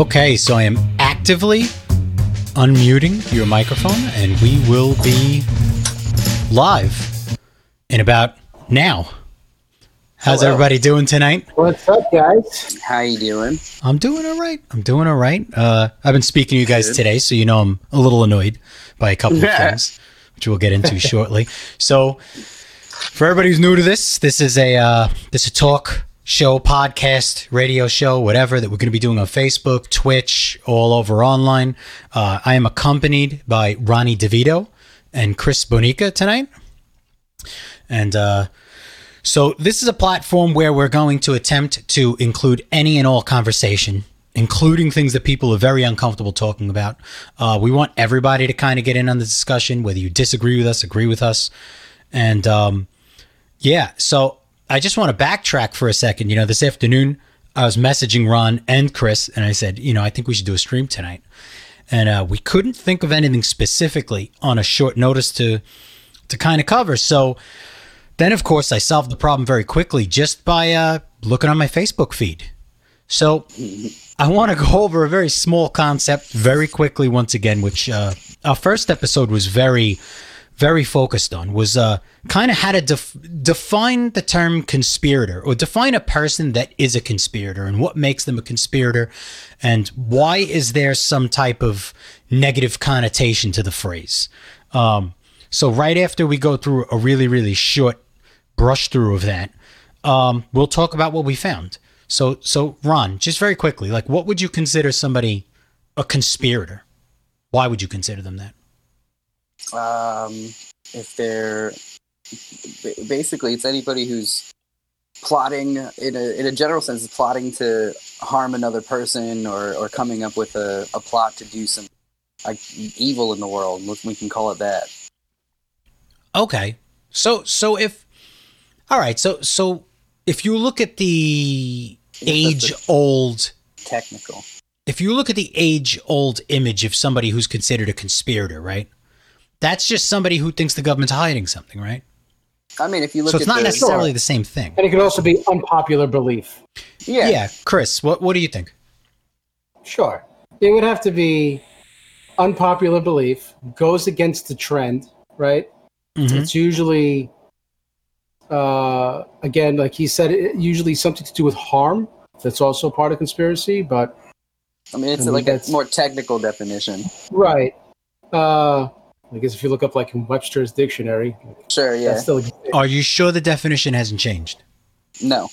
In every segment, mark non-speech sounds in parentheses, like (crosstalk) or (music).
Okay, so I am actively unmuting your microphone, and we will be live in about now. How's Hello. everybody doing tonight? What's up, guys? How you doing? I'm doing all right. I'm doing all right. Uh, I've been speaking to you guys Good. today, so you know I'm a little annoyed by a couple of things, which we'll get into (laughs) shortly. So, for everybody who's new to this, this is a uh, this is a talk show, podcast, radio show, whatever that we're going to be doing on Facebook, Twitch, all over online. Uh, I am accompanied by Ronnie DeVito and Chris Bonica tonight, and. Uh, so this is a platform where we're going to attempt to include any and all conversation, including things that people are very uncomfortable talking about. Uh, we want everybody to kind of get in on the discussion, whether you disagree with us, agree with us, and um, yeah. So I just want to backtrack for a second. You know, this afternoon I was messaging Ron and Chris, and I said, you know, I think we should do a stream tonight, and uh, we couldn't think of anything specifically on a short notice to to kind of cover. So. Then, of course, I solved the problem very quickly just by uh, looking on my Facebook feed. So, I want to go (laughs) over a very small concept very quickly once again, which uh, our first episode was very, very focused on, was uh, kind of how to def- define the term conspirator or define a person that is a conspirator and what makes them a conspirator and why is there some type of negative connotation to the phrase. Um, so, right after we go through a really, really short brush through of that, um, we'll talk about what we found. So, so Ron, just very quickly, like, what would you consider somebody a conspirator? Why would you consider them that? Um, if they're basically, it's anybody who's plotting in a in a general sense, is plotting to harm another person or or coming up with a, a plot to do some like evil in the world. We- We can call it that. Okay, so so if all right, so so if you look at the I guess that's age old, Technical. if you look at the age old image of somebody who's considered a conspirator, right? That's just somebody who thinks the government's hiding something, right? I mean, if you look So it's at not the, necessarily Sure. the same thing. And it could also be unpopular belief. yeah, yeah, Chris, what what do you think? Sure. It would have to be unpopular belief, goes against the trend, right? Mhm. It's usually, uh, again, like he said, it, usually something to do with harm. That's also part of conspiracy, but I mean, it's I mean, like a more technical definition. right. Uh, I guess if you look up like in Webster's dictionary, Sure. Yeah. still. Are you sure the definition hasn't changed? No.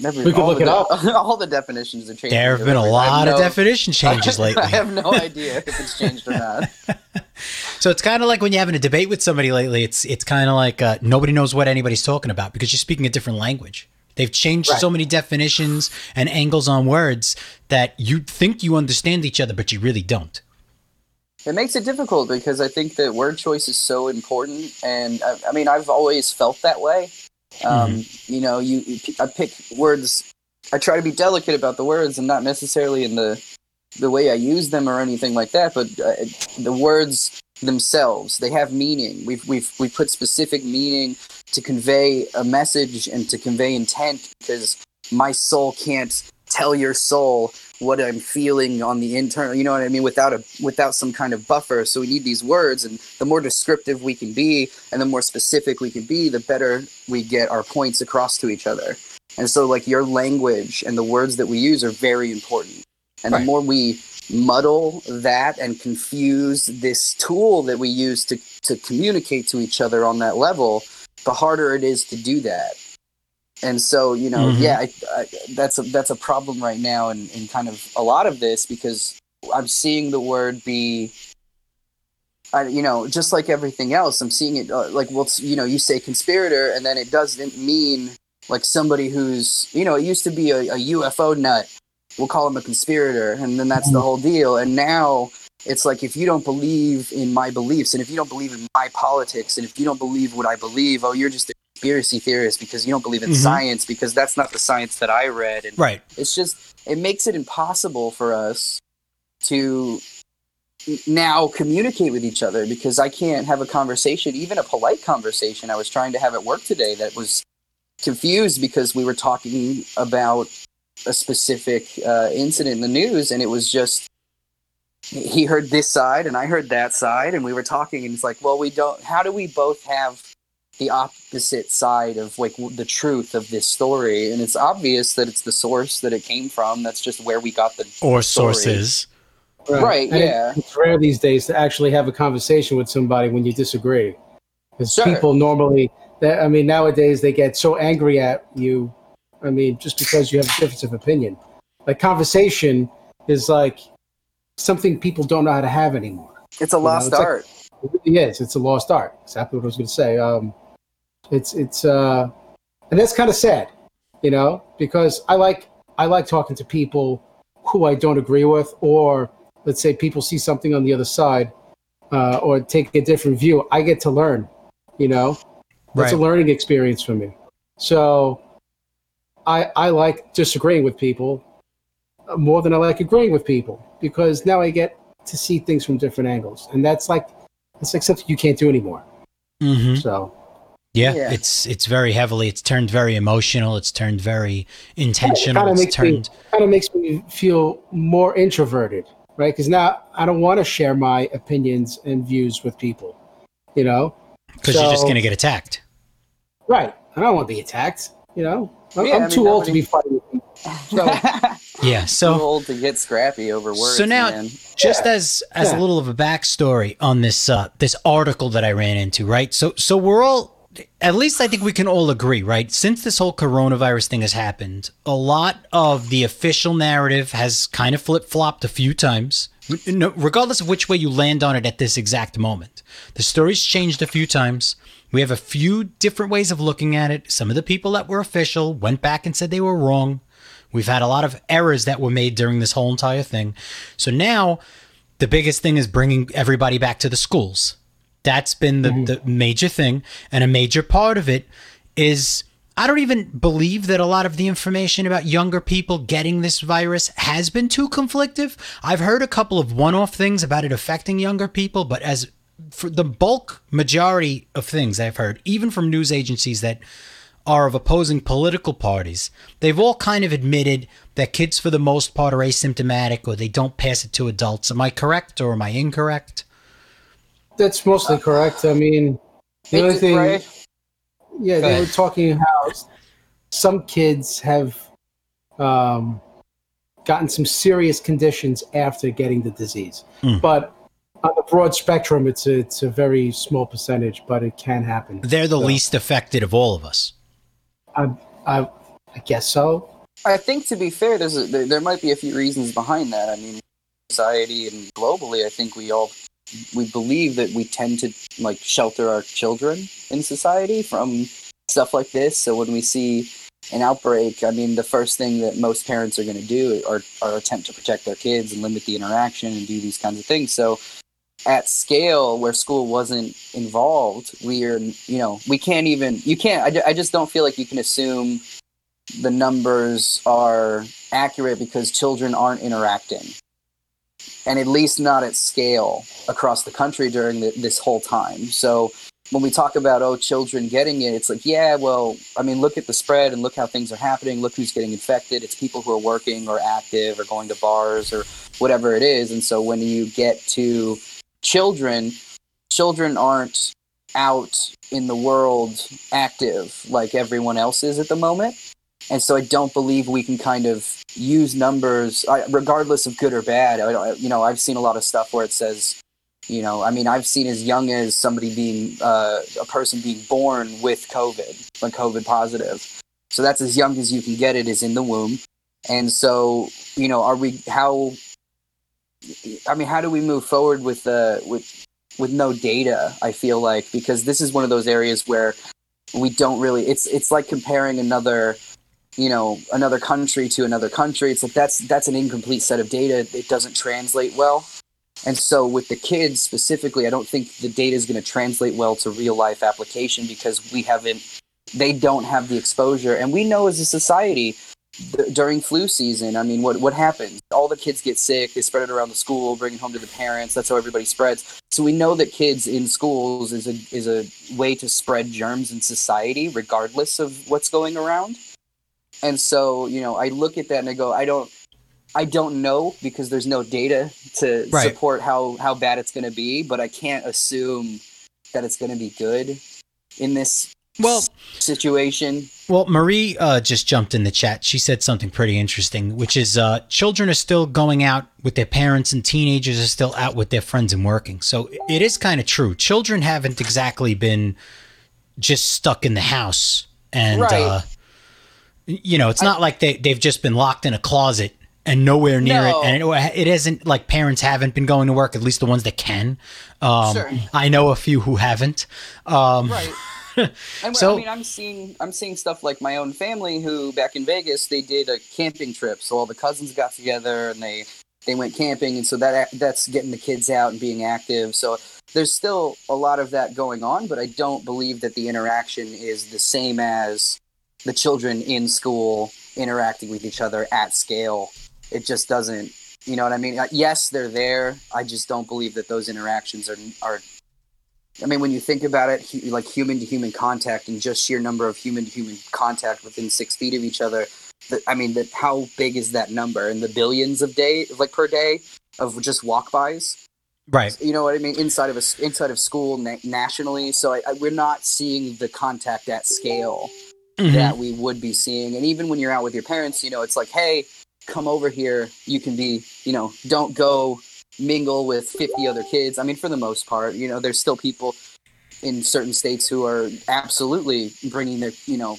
Never, We could all look the it up. (laughs) all the definitions are changing. There have been a lot of no- definition (laughs) changes lately. I have no idea if it's changed or not. (laughs) So it's kind of like when you're having a debate with somebody lately. It's it's kind of like uh, nobody knows what anybody's talking about because you're speaking a different language. They've changed Right. so many definitions and angles on words that you think you understand each other, but you really don't. It makes it difficult because I think that word choice is so important, and I, I mean, I've always felt that way. Um, Mm-hmm. You know, you, I pick words. I try to be delicate about the words, and not necessarily in the the way I use them or anything like that. But uh, the words themselves, they have meaning. We've we've we put specific meaning to convey a message and to convey intent because my soul can't tell your soul what I'm feeling on the internal, you know what I mean, without a without some kind of buffer. So we need these words, and the more descriptive we can be, and the more specific we can be, the better we get our points across to each other. And so, like your language and the words that we use are very important. And Right. the more we muddle that and confuse this tool that we use to to communicate to each other on that level, the harder it is to do that. And so, you know, Mhm. yeah, I, I, that's a that's a problem right now, in, in kind of a lot of this because I'm seeing the word be, I, you know, just like everything else. I'm seeing it uh, like, well, you know, you say conspirator, and then it doesn't mean like somebody who's, you know, it used to be a, a UFO nut. We'll call him a conspirator, and then that's the whole deal. And now it's like if you don't believe in my beliefs, and if you don't believe in my politics, and if you don't believe what I believe, oh, you're just a conspiracy theorist because you don't believe in Mhm. science because that's not the science that I read. And Right. it's just it makes it impossible for us to now communicate with each other because I can't have a conversation, even a polite conversation. I was trying to have at work today that was confused because we were talking about a specific uh, incident in the news, and it was just he heard this side and I heard that side, and we were talking, and it's like, well, we don't. How do we both have the opposite side of like the truth of this story? And it's obvious that it's the source that it came from. That's just where we got the Or story. sources. Right, And yeah. It's rare these days to actually have a conversation with somebody when you disagree. Because Sure. people normally, that I mean, nowadays they get so angry at you. I mean, just because you have a difference of opinion. Like conversation is like something people don't know how to have anymore. It's a lost it's like- art. It really is. It's a lost art. Exactly what I was going to say. Um, it's it's uh, and that's kind of sad, you know, because I like I like talking to people who I don't agree with, or let's say people see something on the other side, uh, or take a different view. I get to learn, you know. That's Right. a learning experience for me. So I I like disagreeing with people more than I like agreeing with people because now I get to see things from different angles, and that's like that's like something you can't do anymore. hmm So Yeah, Yeah. it's it's very heavily. It's turned very emotional. It's turned very intentional. kinda It's makes me- turned. kind of makes me feel more introverted, right? Because now I don't want to share my opinions and views with people, you know. Because you're just going to get attacked. Right? I don't want to be attacked. You know, I'm, Yeah, I I'm mean, too old to be fighting with people. So (laughs) Yeah. Too So old to get scrappy over words. So now- man. just as as a little of a backstory on this uh, this article that I ran into, right? So so we're all at least I think we can all agree, right? Since this whole coronavirus thing has happened, a lot of the official narrative has kind of flip flopped a few times. Regardless of which way you land on it at this exact moment, the story's changed a few times. We have a few different ways of looking at it. Some of the people that were official went back and said they were wrong. We've had a lot of errors that were made during this whole entire thing. So now the biggest thing is bringing everybody back to the schools. That's been the, mm-hmm. the major thing. And a major part of it is I don't even believe that a lot of the information about younger people getting this virus has been too conflictive. I've heard a couple of one off things about it affecting younger people, but as for the bulk majority of things I've heard, even from news agencies that are of opposing political parties, they've all kind of admitted that kids, for the most part, are asymptomatic or they don't pass it to adults. Am I correct or am I incorrect? That's mostly correct. I mean, the only thing, right? yeah, Go they were talking how some kids have um, gotten some serious conditions after getting the disease, Mm. but on the broad spectrum, it's a, it's a very small percentage, but it can happen. They're the So, least affected of all of us. I, I, I guess so. I think to be fair, there's a, there, there might be a few reasons behind that. I mean, society and globally, I think we all we believe that we tend to like shelter our children in society from stuff like this. So when we see an outbreak, I mean, the first thing that most parents are going to do are, are attempt to protect their kids and limit the interaction and do these kinds of things. So at scale where school wasn't involved, we are, you know, we can't even, you can't, I, I just don't feel like you can assume the numbers are accurate because children aren't interacting. And at least not at scale across the country during the, this whole time. So when we talk about, oh, children getting it, it's like, yeah, well, I mean, look at the spread and look how things are happening. Look who's getting infected. It's people who are working or active or going to bars or whatever it is. And so when you get to children, children aren't out in the world active like everyone else is at the moment. And so I don't believe we can kind of use numbers, regardless of good or bad. You know, I've seen a lot of stuff where it says, you know, I mean, I've seen as young as somebody being uh, a person being born with COVID, like COVID positive. So that's as young as you can get it is in the womb. And so, you know, are we how? I mean, how do we move forward with uh, with with no data? I feel like because this is one of those areas where we don't really. It's it's like comparing another you know another country to another country. It's like that's that's an incomplete set of data. It doesn't translate well. And so with the kids specifically i don't think the data is going to translate well to real life application because we haven't they don't have the exposure. And we know as a society th- during flu season i mean what what happens? All the kids get sick they spread it around the school bring it home to the parents. That's how everybody spreads. So we know that kids in schools is a is a way to spread germs in society regardless of what's going around and so you know, I look at that and I go, I don't, I don't know because there's no data to Right. support how how bad it's going to be, but I can't assume that it's going to be good in this Well, situation. Well, Marie uh, just jumped in the chat. She said something pretty interesting, which is uh, children are still going out with their parents, and teenagers are still out with their friends and working. So it is kind of true. Children haven't exactly been just stuck in the house, and Right. uh, you know, it's not like they they've just been locked in a closet and nowhere near No. it. And it, it isn't like parents haven't been going to work. At least the ones that can. Um, Sure. I know a few who haven't. Um, right (laughs) and So- i mean i'm seeing i'm seeing stuff like my own family who back in vegas they did a camping trip so all the cousins got together and they they went camping and so that that's getting the kids out and being active so there's still a lot of that going on but i don't believe that the interaction is the same as the children in school interacting with each other at scale it just doesn't you know what i mean Uh, yes they're there i just don't believe that those interactions are are I mean, when you think about it, like human to human contact and just sheer number of human to human contact within six feet of each other. I mean, that how big is that number? In the billions of day, like per day, of just walk-bys. right. You know what I mean? Inside of a inside of school na- nationally, so I, I, we're not seeing the contact at scale Mhm. that we would be seeing. And even when you're out with your parents, you know, it's like, hey, come over here. You can be, you know, don't go mingle with 50 other kids. I mean, for the most part, you know, there's still people in certain states who are absolutely bringing their, you know,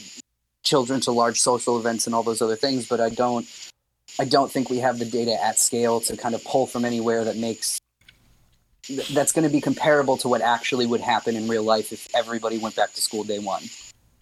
children to large social events and all those other things. But I don't, I don't think we have the data at scale to kind of pull from anywhere that makes that's going to be comparable to what actually would happen in real life if everybody went back to school day one.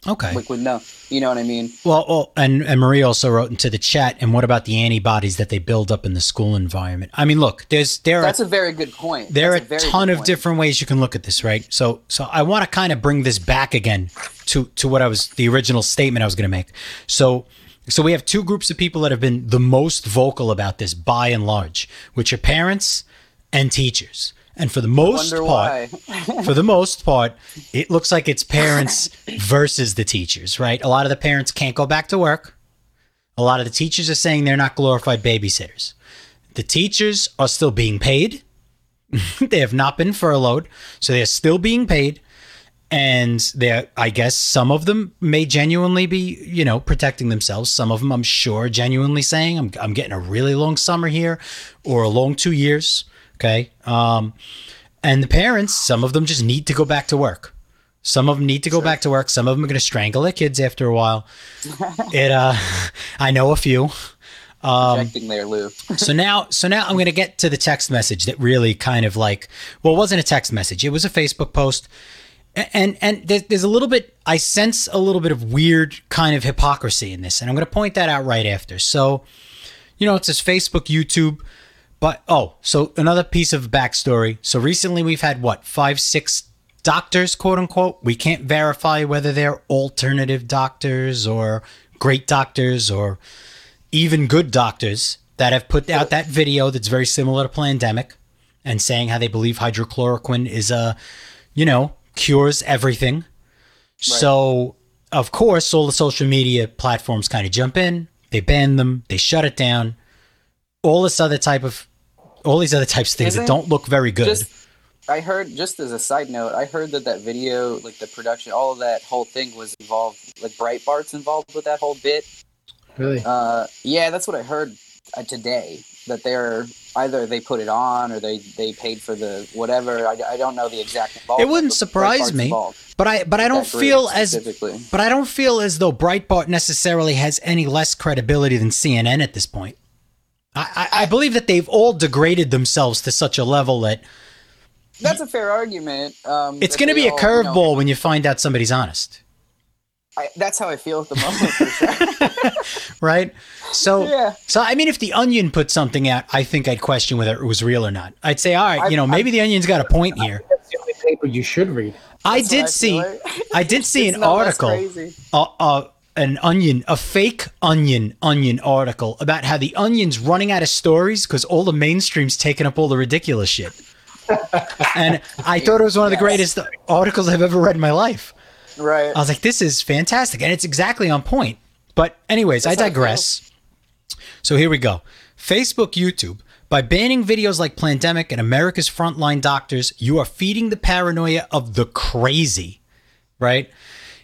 Okay. Like with no, you know what I mean? Well, well, and and Marie also wrote into the chat. And what about the antibodies that they build up in the school environment? I mean, look, there's there That's are a very good point. there are That's a very ton of point. different ways you can look at this, right? So so I want to kind of bring this back again to to what I was the original statement I was going to make. So. So we have two groups of people that have been the most vocal about this by and large, which are parents and teachers. And for the most part, (laughs) for the most part, it looks like it's (laughs) parents versus the teachers, right? A lot of the parents can't go back to work. A lot of the teachers are saying they're not glorified babysitters. The teachers are still being paid. (laughs) they have not been furloughed, so they're still being paid. And they're, I guess, some of them may genuinely be, you know, protecting themselves. Some of them, I'm sure, genuinely saying, "I'm, I'm getting a really long summer here, or a long two years." Okay, um, and the parents, some of them just need to go back to work. Some of them need to go back to work. Some of them are going to strangle their kids after a while. (laughs) it, uh, I know a few. Um, Projecting there, Lou. (laughs) so now, so now I'm going to get to the text message that really kind of like, well, it wasn't a text message. It was a Facebook post. And and there's, there's a little bit, I sense a little bit of weird kind of hypocrisy in this, and I'm going to point that out right after. So, you know, it says Facebook, YouTube, but oh, so another piece of backstory. So recently we've had what five, six doctors, quote unquote. We can't verify whether they're alternative doctors or great doctors or even good doctors that have put out that video that's very similar to Plandemic and saying how they believe hydrochloroquine is a, you know, cures everything. So, of course, all the social media platforms kind of jump in, they ban them, they shut it down. All this other type of, all these other types of things that Isn't don't look very good. Just, I heard, just as a side note, I heard that that video, like the production, all of that whole thing was involved, like Breitbart's involved with that whole bit. Really? Uh, yeah, that's what I heard uh, today. That they're either they put it on or they they paid for the whatever. I, I don't know the exact. it wouldn't surprise me, but I but I don't feel as but I don't feel as though Breitbart necessarily has any less credibility than CNN at this point. I, I, I believe that they've all degraded themselves to such a level that That's a fair argument. Um, it's going to they be a all, you know, curveball when you find out somebody's honest, I, that's how I feel at the moment. Sure. (laughs) right? So, Yeah. so I mean, if the Onion put something out, I think I'd question whether it was real or not. I'd say, all right, I- you know, I- maybe the Onion's got a point here. That's the only paper you should read. I That's what did I see, like. I did (laughs) see an article. crazy. uh, uh, an onion, a fake onion, onion article about how the onion's running out of stories because all the mainstream's taking up all the ridiculous shit. (laughs) and I thought it was one of the Yes. greatest articles I've ever read in my life. Right. I was like, this is fantastic. And it's exactly on point. But anyways, That's I digress. So here we go. Facebook, YouTube. By banning videos like Plandemic and America's Frontline Doctors, you are feeding the paranoia of the crazy, right?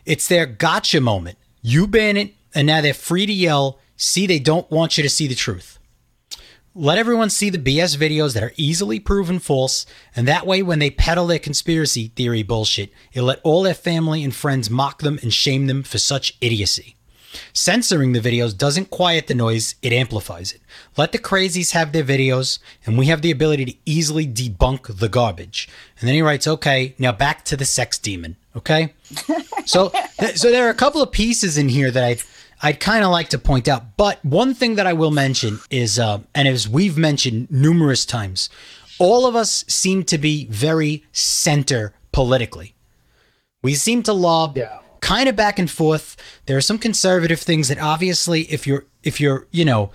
It's their gotcha moment. You ban it, and now they're free to yell, see, they don't want you to see the truth. Let everyone see the BS videos that are easily proven false, and that way, when they peddle their conspiracy theory bullshit, it'll let all their family and friends mock them and shame them for such idiocy. Censoring the videos doesn't quiet the noise, it amplifies it. Let the crazies have their videos, and we have the ability to easily debunk the garbage. And then he writes, okay, now back to the sex demon, okay? so, th- so there are a couple of pieces in here that I'd, I'd kind of like to point out. But one thing that I will mention is, uh, and as we've mentioned numerous times, all of us seem to be very center politically. We seem to lob Yeah. kind of back and forth. There are some conservative things that obviously if you're if you're, you know,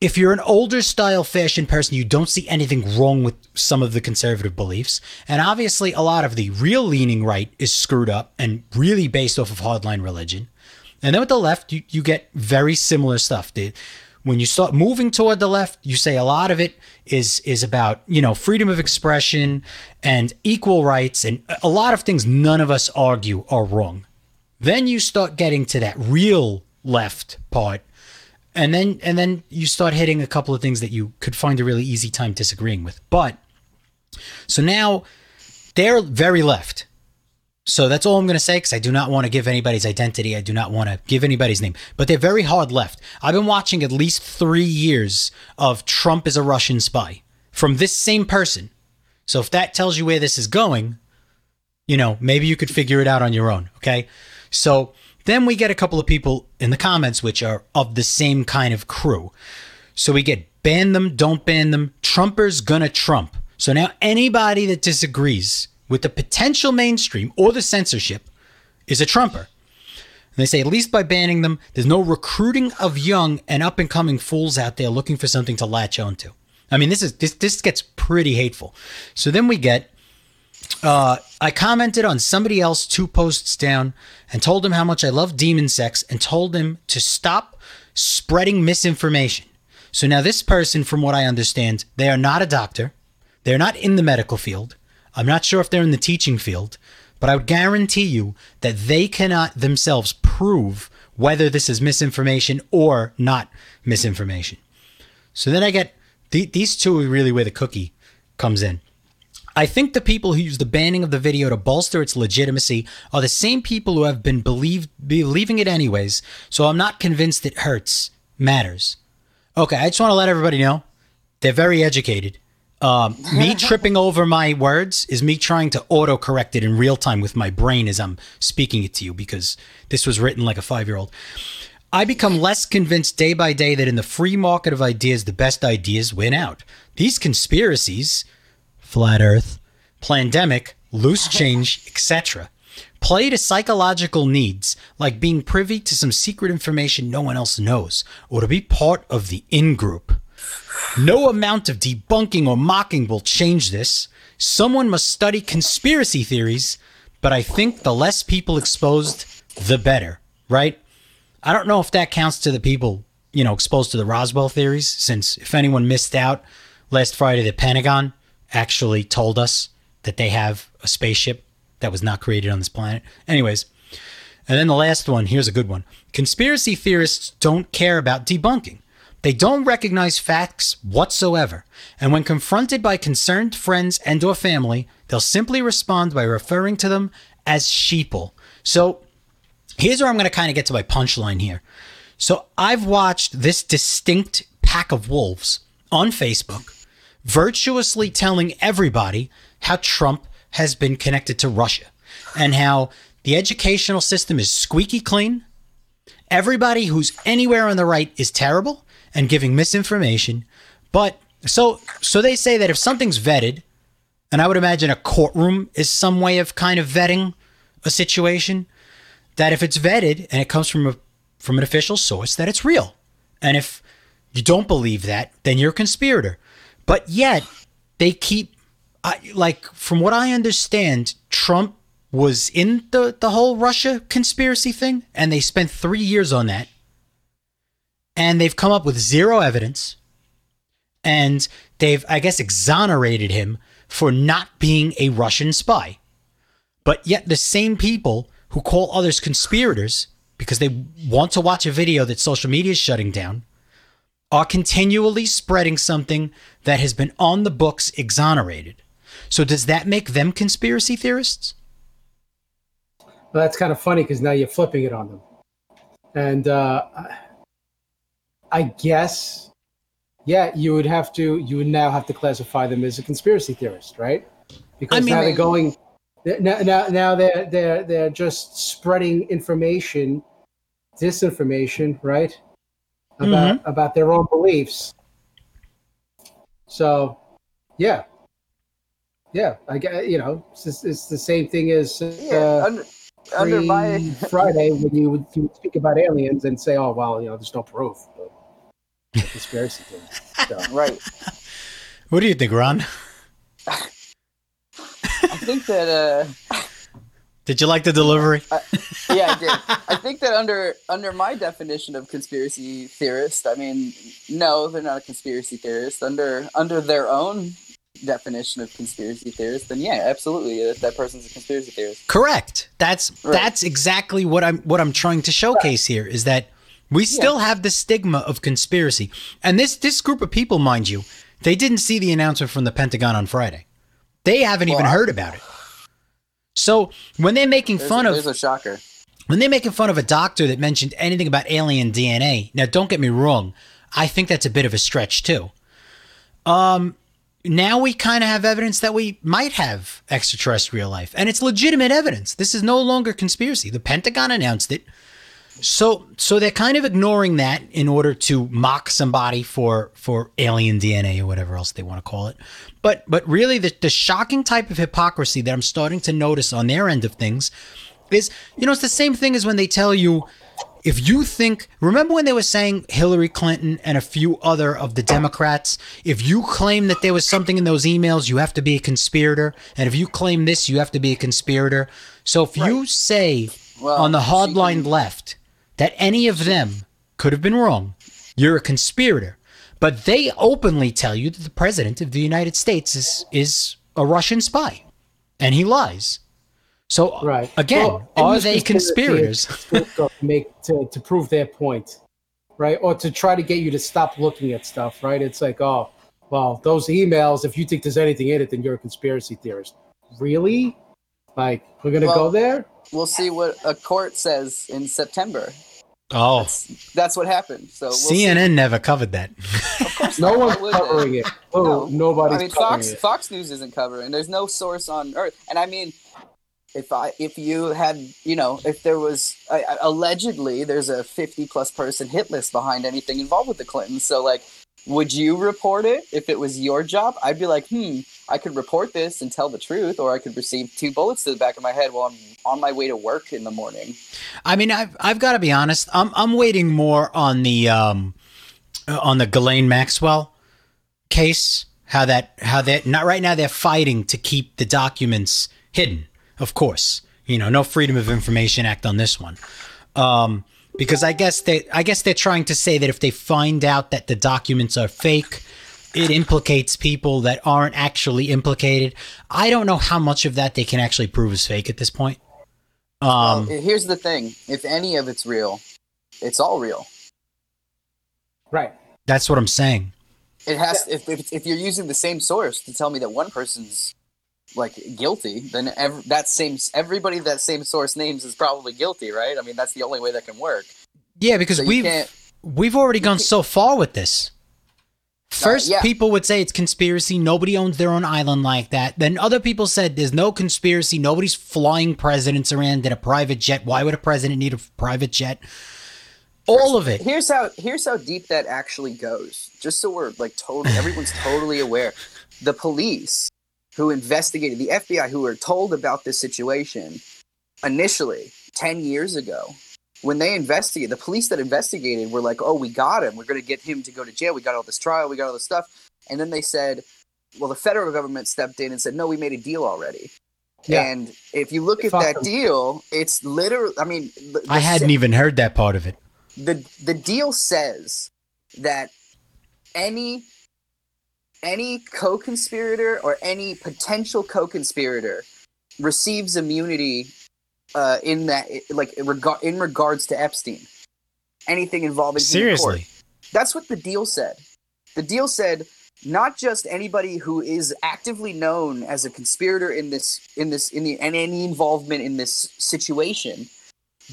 if you're an older style fashion person, you don't see anything wrong with some of the conservative beliefs. And obviously a lot of the real leaning right is screwed up and really based off of hardline religion. And then with the left, you, you get very similar stuff. The, when you start moving toward the left, you say a lot of it is is about you know freedom of expression and equal rights, and a lot of things none of us argue are wrong. Then you start getting to that real left part, and then and then you start hitting a couple of things that you could find a really easy time disagreeing with. But so now they're very left. So that's all I'm going to say because I do not want to give anybody's identity. I do not want to give anybody's name, but they're very hard left. I've been watching at least three years of Trump is a Russian spy from this same person. So if that tells you where this is going, you know, maybe you could figure it out on your own. Okay. So then we get a couple of people in the comments which are of the same kind of crew. So we get ban them, don't ban them. Trumpers gonna Trump. So now anybody that disagrees with the potential mainstream or the censorship is a Trumper. And they say, at least by banning them, there's no recruiting of young and up and coming fools out there looking for something to latch onto. I mean, this is this this gets pretty hateful. So then we get uh, I commented on somebody else two posts down and told him how much I love demon sex and told him to stop spreading misinformation. So now this person, from what I understand, they are not a doctor. They're not in the medical field. I'm not sure if they're in the teaching field, but I would guarantee you that they cannot themselves prove whether this is misinformation or not misinformation. So then I get the, these two are really where the cookie comes in. I think the people who use the banning of the video to bolster its legitimacy are the same people who have been believed believing it anyways. So I'm not convinced it hurts matters. Okay, I just want to let everybody know they're very educated. Um, me (laughs) tripping over my words is me trying to auto correct it in real time with my brain as I'm speaking it to you because this was written like a five year old. I become less convinced day by day that in the free market of ideas, the best ideas win out. These conspiracies, flat earth, Plandemic, loose change, etc., play to psychological needs like being privy to some secret information no one else knows or to be part of the in group. No amount of debunking or mocking will change this. Someone must study conspiracy theories, but I think the less people exposed, the better, right? I don't know if that counts to the people, you know, exposed to the Roswell theories, since if anyone missed out, last Friday the Pentagon actually told us that they have a spaceship that was not created on this planet. Anyways, and then the last one, here's a good one. Conspiracy theorists don't care about debunking. They don't recognize facts whatsoever, and when confronted by concerned friends and or family, they'll simply respond by referring to them as sheeple. So, here's where I'm going to kind of get to my punchline here. So, I've watched this distinct pack of wolves on Facebook virtuously telling everybody how Trump has been connected to Russia and how the educational system is squeaky clean. Everybody who's anywhere on the right is terrible and giving misinformation. But so so they say that if something's vetted, and I would imagine a courtroom is some way of kind of vetting a situation, that if it's vetted and it comes from a from an official source, that it's real. And if you don't believe that, then you're a conspirator. But yet they keep I, like from what I understand, Trump was in the, the whole Russia conspiracy thing, and they spent three years on that. And they've come up with zero evidence. And they've, I guess, exonerated him for not being a Russian spy. But yet, the same people who call others conspirators because they want to watch a video that social media is shutting down are continually spreading something that has been on the books exonerated. So, does that make them conspiracy theorists? Well, that's kind of funny because now you're flipping it on them. And uh, I guess, yeah, you would have to, you would now have to classify them as a conspiracy theorist, right? Because I mean- now they're going, now, now, now they're, they're, they're just spreading information, disinformation, right? About, about their own beliefs. So, yeah. Yeah, I get, you know, it's, just- it's the same thing as uh, Yeah, under, under my Friday (laughs) when you would, you would speak about aliens and say, "Oh, well, you know, there's no proof." But it's a conspiracy theory. So, (laughs) right. What do you think, Ron? (laughs) I think that uh, Did you like the delivery? yeah, I did. I think that under under my definition of conspiracy theorist, I mean, no, they're not a conspiracy theorist. Under under their own definition of conspiracy theorist, then yeah, absolutely, that, that person's a conspiracy theorist. Correct. That's Right. that's exactly what I'm what I'm trying to showcase here is that we still have the stigma of conspiracy. And this this group of people, mind you, they didn't see the announcement from the Pentagon on Friday. They haven't even Well, I- heard about it. So when they're making There's, fun a, of there's a shocker. when they're making fun of a doctor that mentioned anything about alien DNA, now don't get me wrong, I think that's a bit of a stretch too. Um, now we kind of have evidence that we might have extraterrestrial life, and it's legitimate evidence. This is no longer conspiracy. The Pentagon announced it. So, so they're kind of ignoring that in order to mock somebody for for alien DNA or whatever else they want to call it. But but really, the the shocking type of hypocrisy that I'm starting to notice on their end of things is, you know, it's the same thing as when they tell you if you think remember when they were saying Hillary Clinton and a few other of the Democrats, if you claim that there was something in those emails, you have to be a conspirator, and if you claim this, you have to be a conspirator. So if you say Well, on the hardline left that any of them could have been wrong, you're a conspirator. But they openly tell you that the president of the United States is is a Russian spy, and he lies. So right again, Well, are they conspirators? (laughs) to make to, to prove their point, right? Or to try to get you to stop looking at stuff, right? It's like, oh, well, those emails. If you think there's anything in it, then you're a conspiracy theorist. Really? Like, we're gonna go there? We'll see what a court says in September. Oh, That's what happened. So we'll see. CNN never covered that. No Why one's would covering it. Oh, No. nobody's I mean, Fox it. Fox News isn't covering. There's no source on Earth, and I mean, if I if you had you know if there was I, I- allegedly there's a 50 plus person hit list behind anything involved with the Clintons. So like, would you report it if it was your job? I'd be like, hmm, I could report this and tell the truth, or I could receive two bullets to the back of my head while I'm on my way to work in the morning. I mean, I've I've got to be honest. I'm I'm waiting more on the um uh, on the Ghislaine Maxwell case. How that how that not right now they're fighting to keep the documents hidden. Of course, you know, no Freedom of Information Act on this one. Um, because I guess they I guess they're trying to say that if they find out that the documents are fake, it implicates people that aren't actually implicated. I don't know how much of that they can actually prove is fake at this point. Um, Well, here's the thing: if any of it's real, it's all real. Right. that's what I'm saying. It has if, if if you're using the same source to tell me that one person's like guilty, then ev- that same everybody that same source names is probably guilty, right? I mean, that's the only way that can work. Yeah, because So we've we've already gone so far with this. First, yeah. people would say it's conspiracy. Nobody owns their own island like that. Then other people said there's no conspiracy. Nobody's flying presidents around in a private jet. Why would a president need a private jet? All of it. Here's how here's how deep that actually goes. Just so we're like totally (laughs) everyone's totally aware. The police who investigated the FBI who were told about this situation initially 10 years ago when they investigated the police that investigated were like oh we got him we're going to get him to go to jail we got all this trial we got all this stuff and then they said well the federal government stepped in and said no we made a deal already Yeah. And if you look at that 'em. deal, it's literally. I mean, the, I hadn't even heard that part of it. the the deal says that any any co-conspirator or any potential co-conspirator receives immunity uh, in that like in rega- in regards to Epstein. Anything involving him in court. Seriously. That's what the deal said. The deal said not just anybody who is actively known as a conspirator in this in this in the and any involvement in this situation,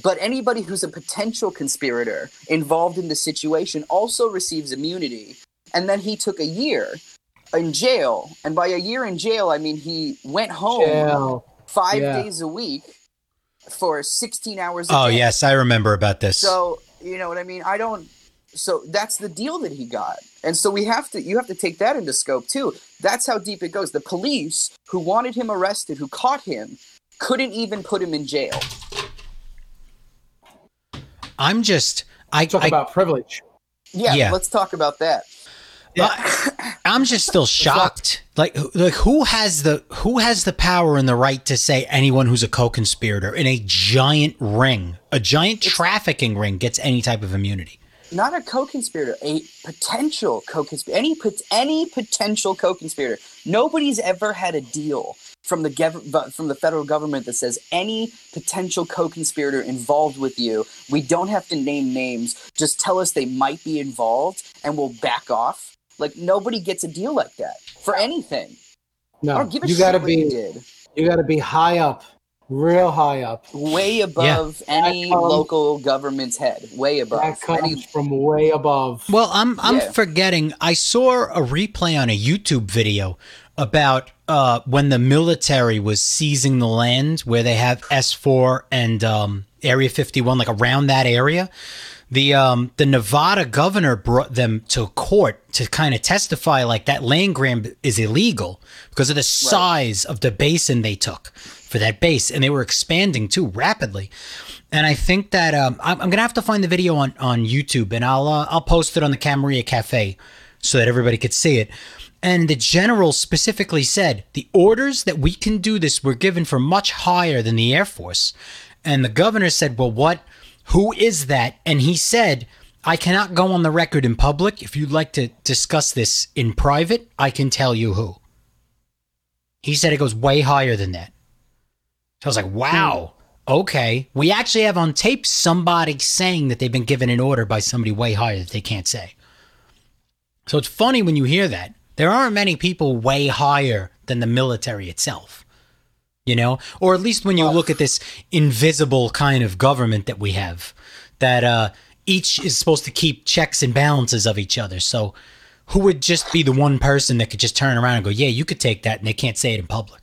but anybody who's a potential conspirator involved in the situation also receives immunity. And then he took a year in jail, and by a year in jail, I mean he went home Jail. five Yeah. days a week for 16 hours a Oh day. yes, I remember about this. So you know what I mean. I don't. So that's the deal that he got, and so we have to. You have to take that into scope too. That's how deep it goes. The police who wanted him arrested, who caught him, couldn't even put him in jail. I'm just I, Talk I about privilege. Yeah, Yeah. let's talk about that. I'm just still (laughs) shocked. Like, like who has the who has the power and the right to say anyone who's a co-conspirator in a giant ring, a giant trafficking ring, gets any type of immunity? Not a co-conspirator, a potential co-conspirator. Any any potential co-conspirator. Nobody's ever had a deal from the gov- from the federal government that says any potential co-conspirator involved with you. We don't have to name names. Just tell us they might be involved, and we'll back off. Like nobody gets a deal like that for anything. I No, don't give a you gotta what be did. you gotta be high up, real high up. Way above any comes- local government's head. Way above. That comes Any- from way above. Well, I'm I'm Yeah. forgetting. I saw a replay on a YouTube video about uh, when the military was seizing the land where they have S4 and um, Area 51, like around that area. The um, the Nevada governor brought them to court to kind of testify like that land grab is illegal because of the size of the basin they took for that base, and they were expanding too rapidly. And I think that um, I'm, I'm gonna have to find the video on on YouTube, and I'll uh, I'll post it on the Camaria Cafe so that everybody could see it. And the general specifically said the orders that we can do this were given for much higher than the Air Force. And the governor said, "Well, what? Who is that?" And he said, "I cannot go on the record in public. If you'd like to discuss this in private, I can tell you who." He said it goes way higher than that. So I was like, "Wow." Okay, we actually have on tape somebody saying that they've been given an order by somebody way higher that they can't say. So it's funny when you hear that. There aren't many people way higher than the military itself. You know? Or at least when you look at this invisible kind of government that we have, that uh, each is supposed to keep checks and balances of each other. So who would just be the one person that could just turn around and go, yeah, you could take that, and they can't say it in public?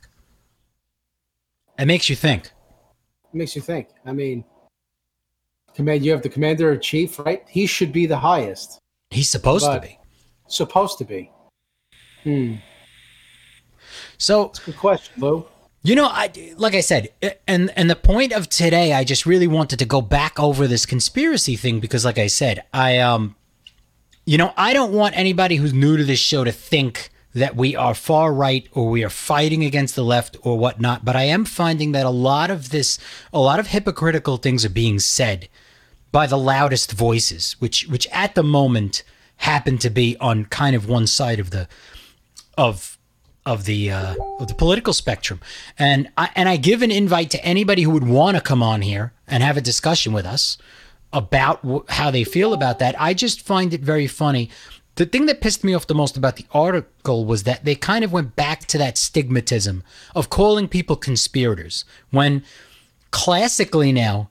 It makes you think. It makes you think. I mean, command. You have the commander in chief, right? He should be the highest. He's supposed to be. Supposed to be. Hmm. So that's a Good question, Lou. You know, I like I said, and and the point of today, I just really wanted to go back over this conspiracy thing because, like I said, I um, you know, I don't want anybody who's new to this show to think that we are far right or we are fighting against the left or whatnot. But I am finding that a lot of this, a lot of hypocritical things are being said by the loudest voices, which which at the moment happen to be on kind of one side of the of of the uh, of the political spectrum. And I and I give an invite to anybody who would want to come on here and have a discussion with us about how they feel about that. I just find it very funny. The thing that pissed me off the most about the article was that they kind of went back to that stigmatism of calling people conspirators when classically now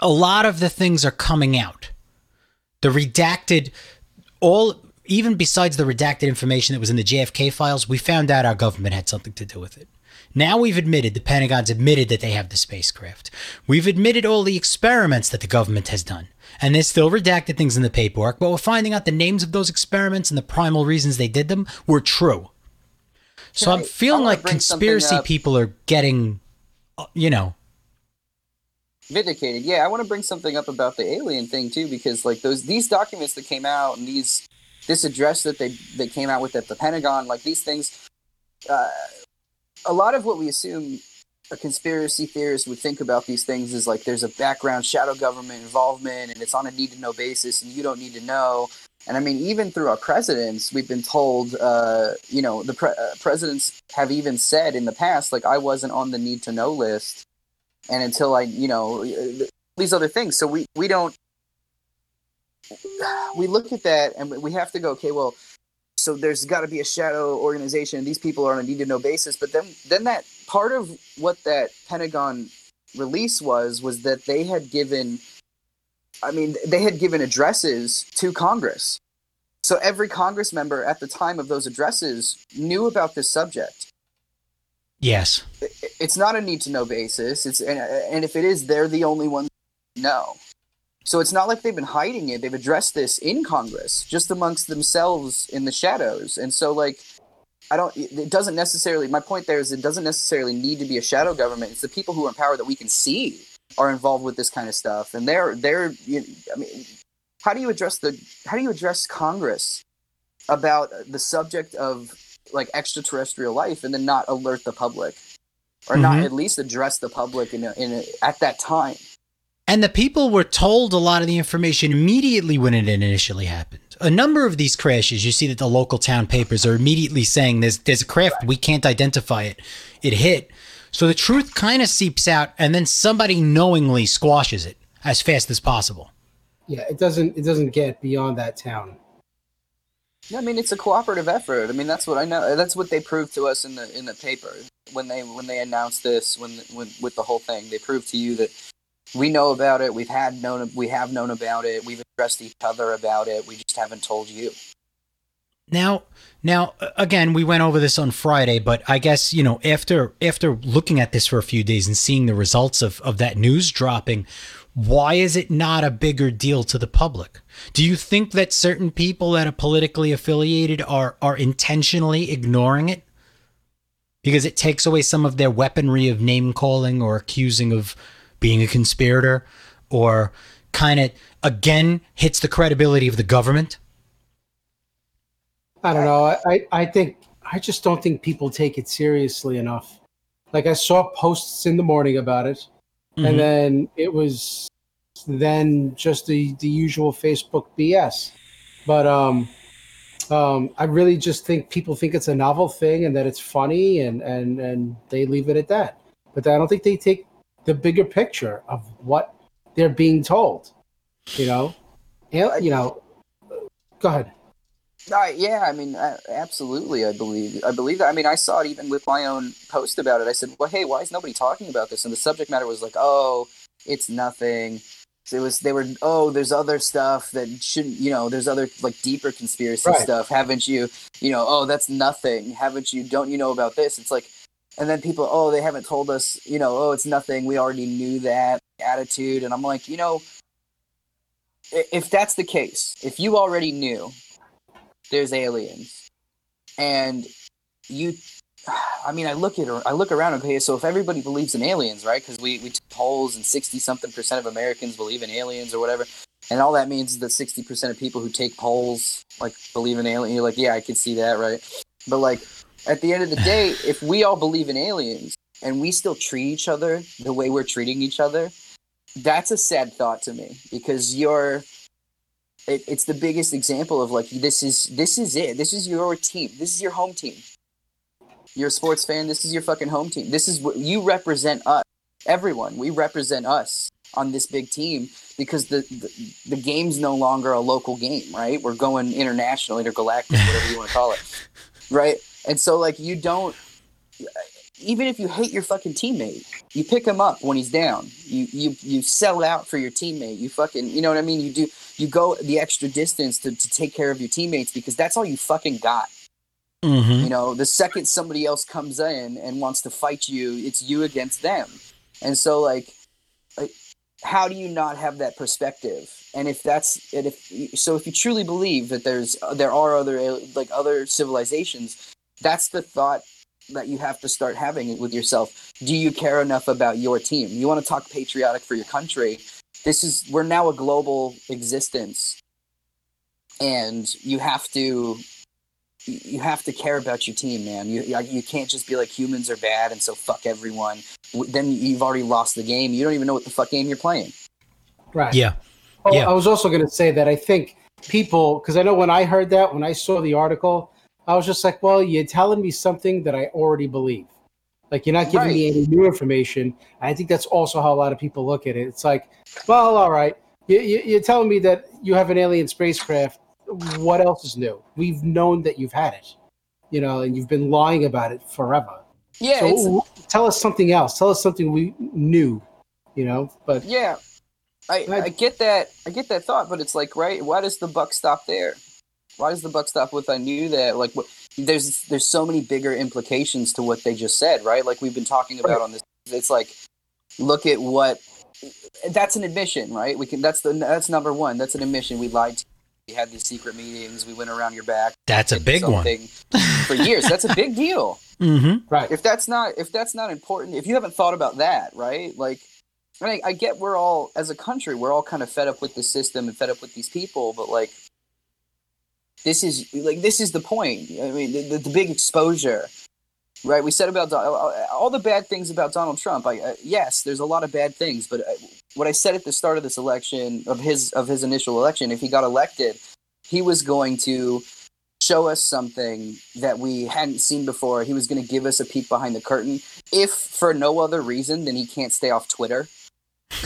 a lot of the things are coming out. The redacted all even besides the redacted information that was in the JFK files, we found out our government had something to do with it. Now we've admitted, the Pentagon's admitted that they have the spacecraft. We've admitted all the experiments that the government has done. And there's still redacted things in the paperwork, but we're finding out the names of those experiments and the primal reasons they did them were true. So I'm feeling like conspiracy people are getting, uh, you know, vindicated. Yeah, I want to bring something up about the alien thing too, because like those these documents that came out and these this address that they they came out with at the Pentagon, like these things, uh, a lot of what we assume a conspiracy theorist would think about these things is like there's a background shadow government involvement and it's on a need to know basis and you don't need to know. And i mean even through our presidents we've been told uh, you know the pre- uh, presidents have even said in the past like i wasn't on the need to know list. And until i you know these other things. So we we don't we look at that and we have to go okay well so there's got to be a shadow organization. And these people are on a need to know basis. But then then that part of what that pentagon release was was that they had given i mean they had given addresses to congress. So every congress member at the time of those addresses knew about this subject. Yes. It's not a need to know basis. It's and, and if it is they're the only ones know so it's not like they've been hiding it. They've addressed this in congress just amongst themselves in the shadows. And so like i don't it doesn't necessarily my point there is it doesn't necessarily need to be a shadow government. It's the people who are in power that we can see are involved with this kind of stuff. And they're they're you i mean how do you address the how do you address congress about the subject of like extraterrestrial life and then not alert the public? Or not Mhm. at least address the public in a, in a, at that time And the people were told a lot of the information immediately when it initially happened. A number of these crashes, you see that the local town papers are immediately saying there's there's a craft we can't identify it. It hit. So the truth kind of seeps out and then somebody knowingly squashes it as fast as possible. Yeah, it doesn't it doesn't get beyond that town. Yeah, I mean it's a cooperative effort. I mean that's what I know. That's what they proved to us in the in the paper when they when they announced this when when with the whole thing. They proved to you that we know about it. We've had known we have known about it. We've addressed each other about it. We just haven't told you. Now, now again, we went over this on Friday, but I guess you know after after looking at this for a few days and seeing the results of of that news dropping, why is it not a bigger deal to the public? Do you think that certain people that are politically affiliated are are intentionally ignoring it because it takes away some of their weaponry of name calling or accusing of being a conspirator, or kind of again hits the credibility of the government? I don't know. I, I, think I just don't think people take it seriously enough. Like I saw posts in the morning about it, Mhm. and then it was then just the the usual Facebook BS. But um, um, I really just think people think it's a novel thing and that it's funny, and and and they leave it at that. But I don't think they take the bigger picture of what they're being told. You know, you know. Go ahead. Uh, yeah, I mean, uh, absolutely. I believe. I believe that. I mean, I saw it even with my own post about it. I said, "Well, hey, why is nobody talking about this?" And the subject matter was like, "Oh, it's nothing." So it was. They were. Oh, there's other stuff that shouldn't. You know, there's other like deeper conspiracy Right. stuff. Haven't you? You know. Oh, that's nothing. Haven't you? Don't you know about this? It's like, and then people. Oh, they haven't told us. You know. Oh, it's nothing. We already knew that attitude. And I'm like, you know, if that's the case, if you already knew there's aliens and you i mean i look at i look around and okay so if everybody believes in aliens right because we, we took polls and 60 something percent of americans believe in aliens or whatever and all that means is that 60 percent of people who take polls like believe in aliens you're like yeah i can see that right but like at the end of the day if we all believe in aliens and we still treat each other the way we're treating each other that's a sad thought to me because you're it, it's the biggest example of like this is this is it. This is your team. This is your home team. You're a sports fan. This is your fucking home team. This is what you represent us everyone. We represent us on this big team because the, the the game's no longer a local game right? We're going international intergalactic whatever you want to call it (laughs) right and so like you don't even if you hate your fucking teammate you pick him up when he's down. You you you sell out for your teammate. You fucking you know what i mean? You do you go the extra distance to, to take care of your teammates because that's all you fucking got. Mhm. you know the second somebody else comes in and wants to fight you it's you against them. And so like like how do you not have that perspective? And if that's and if so if you truly believe that there's there are other like other civilizations that's the thought that you have to start having with yourself do you care enough about your team you want to talk patriotic for your country this is we're now a global existence and you have to you have to care about your team, man. You you- you can't just be like humans are bad and so fuck everyone. Then you've already lost the game. You don't even know what the fuck game you're playing. Right. Yeah. Oh, Yeah. I was also going to say that I think people, because I know when I heard that, when I saw the article, I was just like, well, you're telling me something that I already believe. Like, you're not giving me any new information. I think that's also how a lot of people look at it. It's like, well, all right. You, you, you're telling me that you have an alien spacecraft. What else is new? We've known that you've had it, you know, and you've been lying about it forever. Yeah, so tell us something else. Tell us something we knew, you know. But yeah. I- I get that I get that thought, but it's like right. Why does the buck stop there? Why does the buck stop with I knew that? Like, what, there's there's so many bigger implications to what they just said, right? Like we've been talking about on this. It's like, look at what. That's an admission, right? We can. That's the. That's number one. That's an admission. We lied. to you. We had these secret meetings. We went around your back. That's a big one. for years. That's a big deal. (laughs) Mm-hmm. right, if that's not if that's not important if you haven't thought about that right like I, I get we're all as a country we're all kind of fed up with the system and fed up with these people but like this is like this is the point i mean the, the, big exposure right we said about all the bad things about donald trump i uh, yes there's a lot of bad things but uh, what i said at the start of this election of his of his initial election if he got elected he was going to show us something that we hadn't seen before. He was going to give us a peek behind the curtain, if for no other reason than he can't stay off Twitter.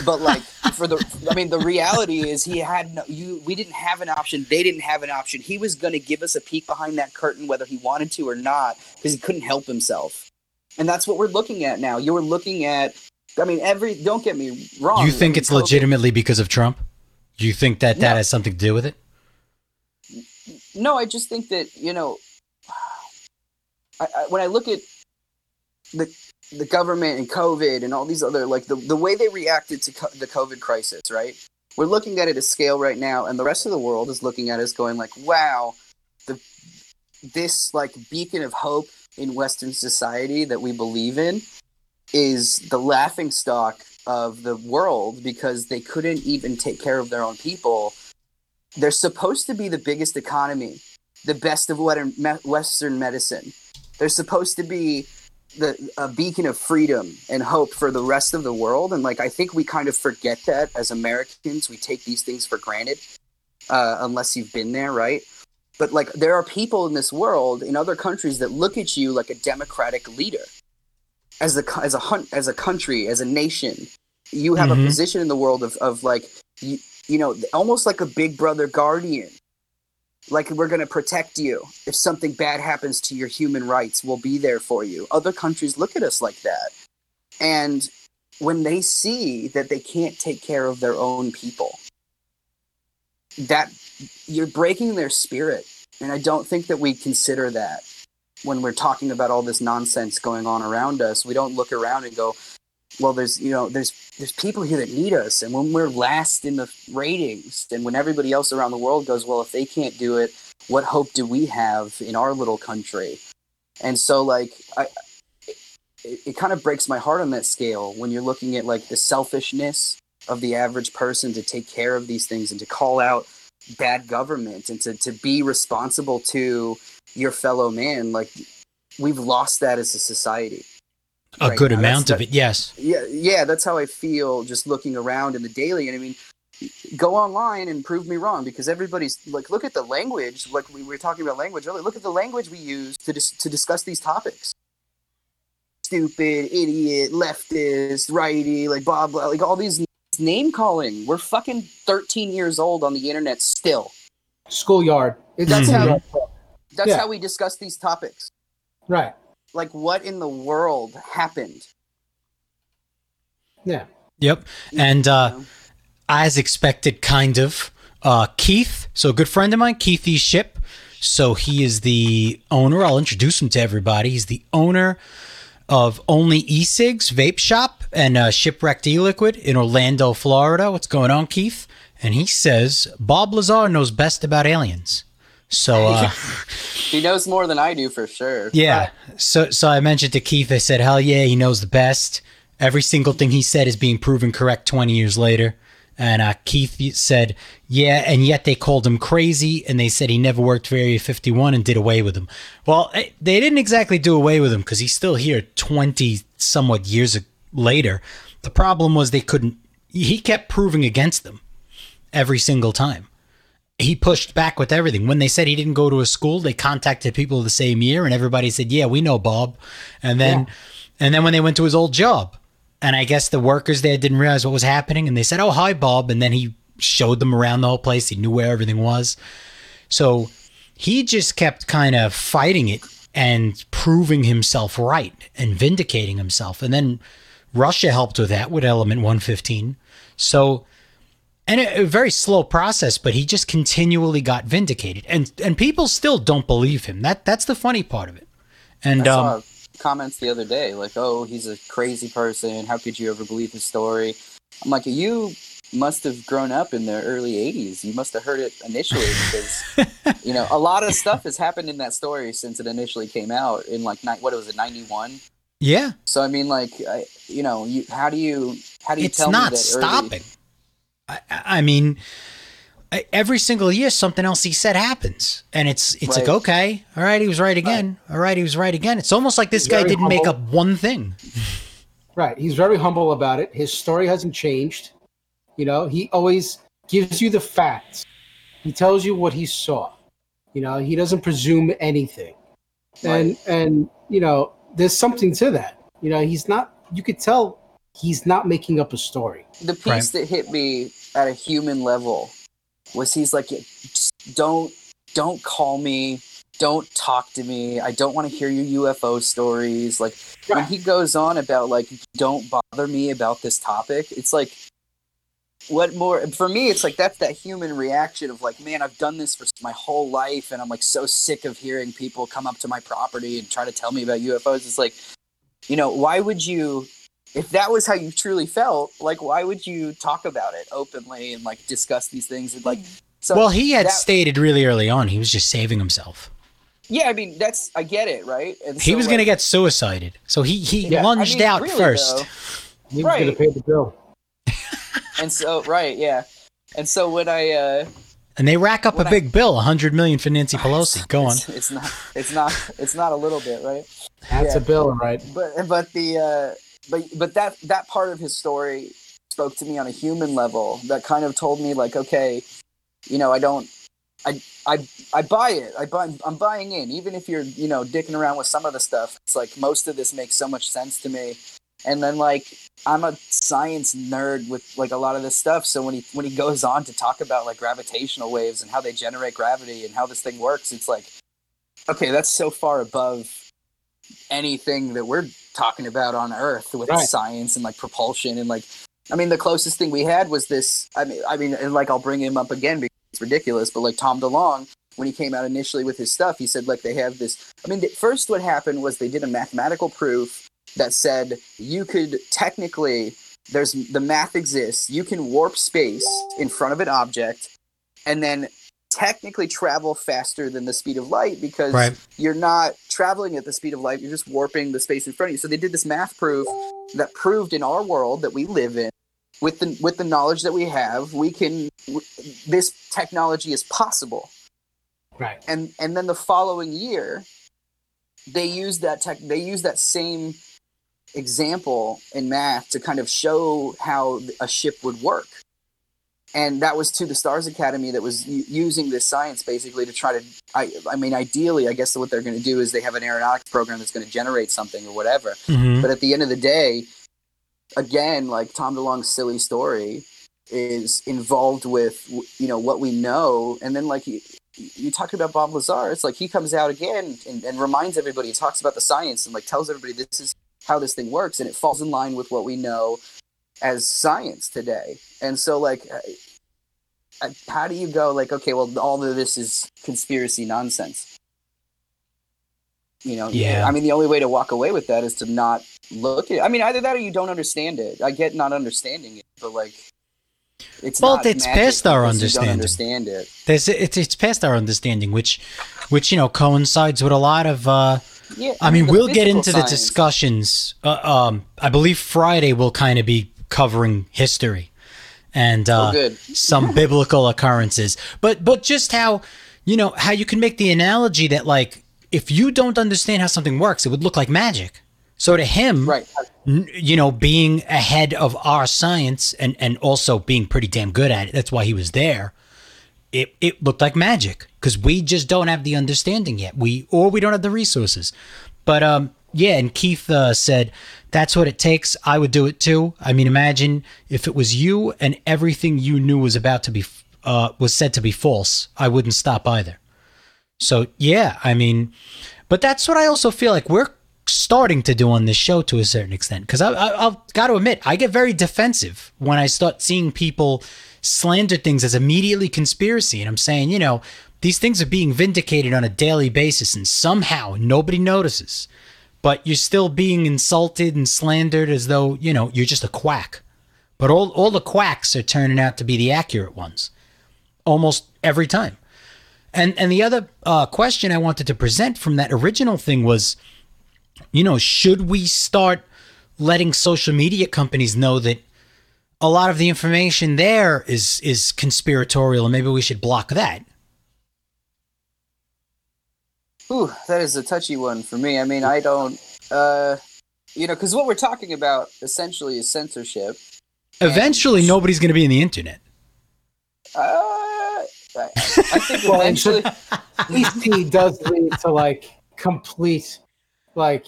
But like for the, I mean, the reality is he had no. You, we didn't have an option. They didn't have an option. He was going to give us a peek behind that curtain, whether he wanted to or not, because he couldn't help himself. And that's what we're looking at now. You're looking at. I mean, every. Don't get me wrong. You think it's COVID- legitimately because of Trump? You think that that No. has something to do with it? No, I just think that you know, I, I, when I look at the the government and COVID and all these other like the the way they reacted to co- the COVID crisis, right? We're looking at it at scale right now, and the rest of the world is looking at us going like, "Wow, the this like beacon of hope in Western society that we believe in is the laughing stock of the world because they couldn't even take care of their own people." they're supposed to be the biggest economy, the best of Western medicine. They're supposed to be the a beacon of freedom and hope for the rest of the world. And like I think we kind of forget that as Americans. We take these things for granted, uh, unless you've been there, right? But like there are people in this world in other countries that look at you like a democratic leader, as a as a hunt as a country as a nation. You have Mhm. a position in the world of of like you, you know, almost like a big brother guardian. Like we're going to protect you. If something bad happens to your human rights, we'll be there for you. Other countries look at us like that. And when they see that they can't take care of their own people, that you're breaking their spirit. And I don't think that we consider that when we're talking about all this nonsense going on around us. We don't look around and go, well there's you know there's there's people here that need us. And when we're last in the ratings and when everybody else around the world goes well if they can't do it what hope do we have in our little country? And so like i it, it kind of breaks my heart on that scale when you're looking at like the selfishness of the average person to take care of these things and to call out bad government and to, to be responsible to your fellow man. Like we've lost that as a society A Right good now, amount that's- of it, yes. yeah yeah that's how i feel just looking around in the daily and i mean go online and prove me wrong because everybody's like look at the language like we were talking about language earlier look at the language we use to dis- to discuss these topics stupid idiot leftist righty like blah blah like all these name calling we're fucking 13 years old on the internet still schoolyard. It's That's mm-hmm. how- that's Yeah. how we discuss these topics right. Like what in the world happened Yeah. Yep. And uh, as expected, kind of. Uh, Keith, so a good friend of mine, Keith E. Ship. So he is the owner. I'll introduce him to everybody. He's the owner of Only E-Cigs Vape Shop and uh, Shipwrecked E-Liquid in Orlando, Florida. What's going on, Keith? And he says Bob Lazar knows best about aliens. So (laughs) uh, he knows more than i do for sure yeah. So so I mentioned to Keith. I said, "Hell yeah, he knows the best." Every single thing he said is being proven correct 20 years later. And uh, Keith said, "Yeah, and yet they called him crazy, and they said he never worked for Area 51 and did away with him." Well, eh, they didn't exactly do away with him because he's still here 20 somewhat years later. The problem was they couldn't. He kept proving against them every single time. He pushed back with everything. When they said he didn't go to a school, they contacted people the same year, and everybody said, "Yeah, we know Bob." And then, Yeah. and then when they went to his old job, and I guess the workers there didn't realize what was happening, and they said, "Oh, hi, Bob," and then he showed them around the whole place. He knew where everything was. So he just kept kind of fighting it and proving himself right and vindicating himself. And then Russia helped with that with Element 115. So, and a, a very slow process, but he just continually got vindicated. And and people still don't believe him. That that's the funny part of it. And I um, comments the other day like, "Oh, he's a crazy person. How could you ever believe his story?" I'm like, "You must have grown up in the early '80s. You must have heard it initially because (laughs) you know a lot of stuff has happened in that story since it initially came out in like what was it '91." yeah, So I mean, like, I, you know, you how do you how do you it's tell not me that early- stopping. I, I mean, every single year something else he said happens, and it's it's like okay, all right, he was right again. All right, he was right again. It's almost like this He's guy didn't make up one thing. Right. He's very humble about it. His story hasn't changed. You know, he always gives you the facts. He tells you what he saw. You know, he doesn't presume anything. right. And and you know, there's something to that. You know, he's not you could tell he's not making up a story. the piece Right. that hit me at a human level was he's like don't don't call me. Don't talk to me. I don't want to hear your ufo stories. Like when he goes on about like don't bother me about this topic it's like what more for me it's like that's that human reaction of like man i've done this for my whole life and i'm like so sick of hearing people come up to my property and try to tell me about ufos it's like you know why would you if that was how you truly felt like why would you talk about it openly and like discuss these things and like so well, he had that- stated really early on he was just saving himself. yeah i mean that's i get it right and He so, was like, going to get suicided, so he he Yeah, I lunged mean, out really, first. though, He was gonna pay the bill. (laughs) and so right yeah and so when i uh And they rack up a When I- big bill, a hundred million for Nancy (laughs) Pelosi. Go on. it's, (laughs) it's not it's not it's not a little bit right That's Yeah. a bill, right? but but the uh but but that that part of his story spoke to me on a human level that kind of told me like okay you know i don't i i i buy it. I buy i'm buying in. Even if you're you know dicking around with some of the stuff it's like most of this makes so much sense to me. And then like i'm a science nerd with like a lot of this stuff. So when he when he goes on to talk about like gravitational waves and how they generate gravity and how this thing works it's like okay that's so far above anything that we're talking about on earth with Right. science and like propulsion and like i mean the closest thing we had was this i mean i mean and like i'll bring him up again because it's ridiculous but like tom DeLonge when he came out initially with his stuff he said like they have this i mean th- first what happened was they did a mathematical proof that said you could technically there's the math exists you can warp space in front of an object and then technically travel faster than the speed of light because Right. you're not traveling at the speed of light you're just warping the space in front of you so they did this math proof that proved in our world that we live in with the with the knowledge that we have we can w- this technology is possible Right. and and then the following year they used that tech they used that same example in math to kind of show how a ship would work and that was to the stars academy that was using this science basically to try to i i mean ideally i guess what they're going to do is they have an aeronautics program that's going to generate something or whatever. Mhm. but at the end of the day again like tom DeLonge's silly story is involved with you know what we know. And then like you, you talk about bob lazar it's like he comes out again and, and reminds everybody he talks about the science and like tells everybody this is how this thing works and it falls in line with what we know as science today and so like uh, uh, how do you go like okay well all of this is conspiracy nonsense you know Yeah. i mean the only way to walk away with that is to not look at it i mean either that or you don't understand it i get not understanding it but like it's Well, not it's past our because you don't understanding. understand it There's it's it's past our understanding, which which you know coincides with a lot of. uh yeah I mean, we'll get into the discussions. Uh, um, I believe Friday will kind of be covering history, and uh, Oh, some biblical occurrences. But but just how you know how you can make the analogy that like if you don't understand how something works, it would look like magic. So to him, Right. you know, being ahead of our science and and also being pretty damn good at it. That's why he was there. It it looked like magic because we just don't have the understanding yet. We or we don't have the resources. But um, yeah. And Keith uh, said that's what it takes. I would do it too. I mean, imagine if it was you and everything you knew was about to be uh was said to be false. I wouldn't stop either. So yeah, I mean, but that's what I also feel like we're starting to do on this show to a certain extent. Because I, I, I've got to admit, I get very defensive when I start seeing people slander things as immediately conspiracy, and I'm saying, you know, these things are being vindicated on a daily basis, and somehow nobody notices. But you're still being insulted and slandered as though you know you're just a quack. But all all the quacks are turning out to be the accurate ones, almost every time. And and the other uh, question I wanted to present from that original thing was, you know, should we start letting social media companies know that a lot of the information there is is conspiratorial, and maybe we should block that? Ooh, that is a touchy one for me. I mean, I don't, uh, you know, because what we're talking about essentially is censorship. Eventually, nobody's going to be in the internet. Uh, I, I think Well, eventually, (laughs) PC does lead to like complete, like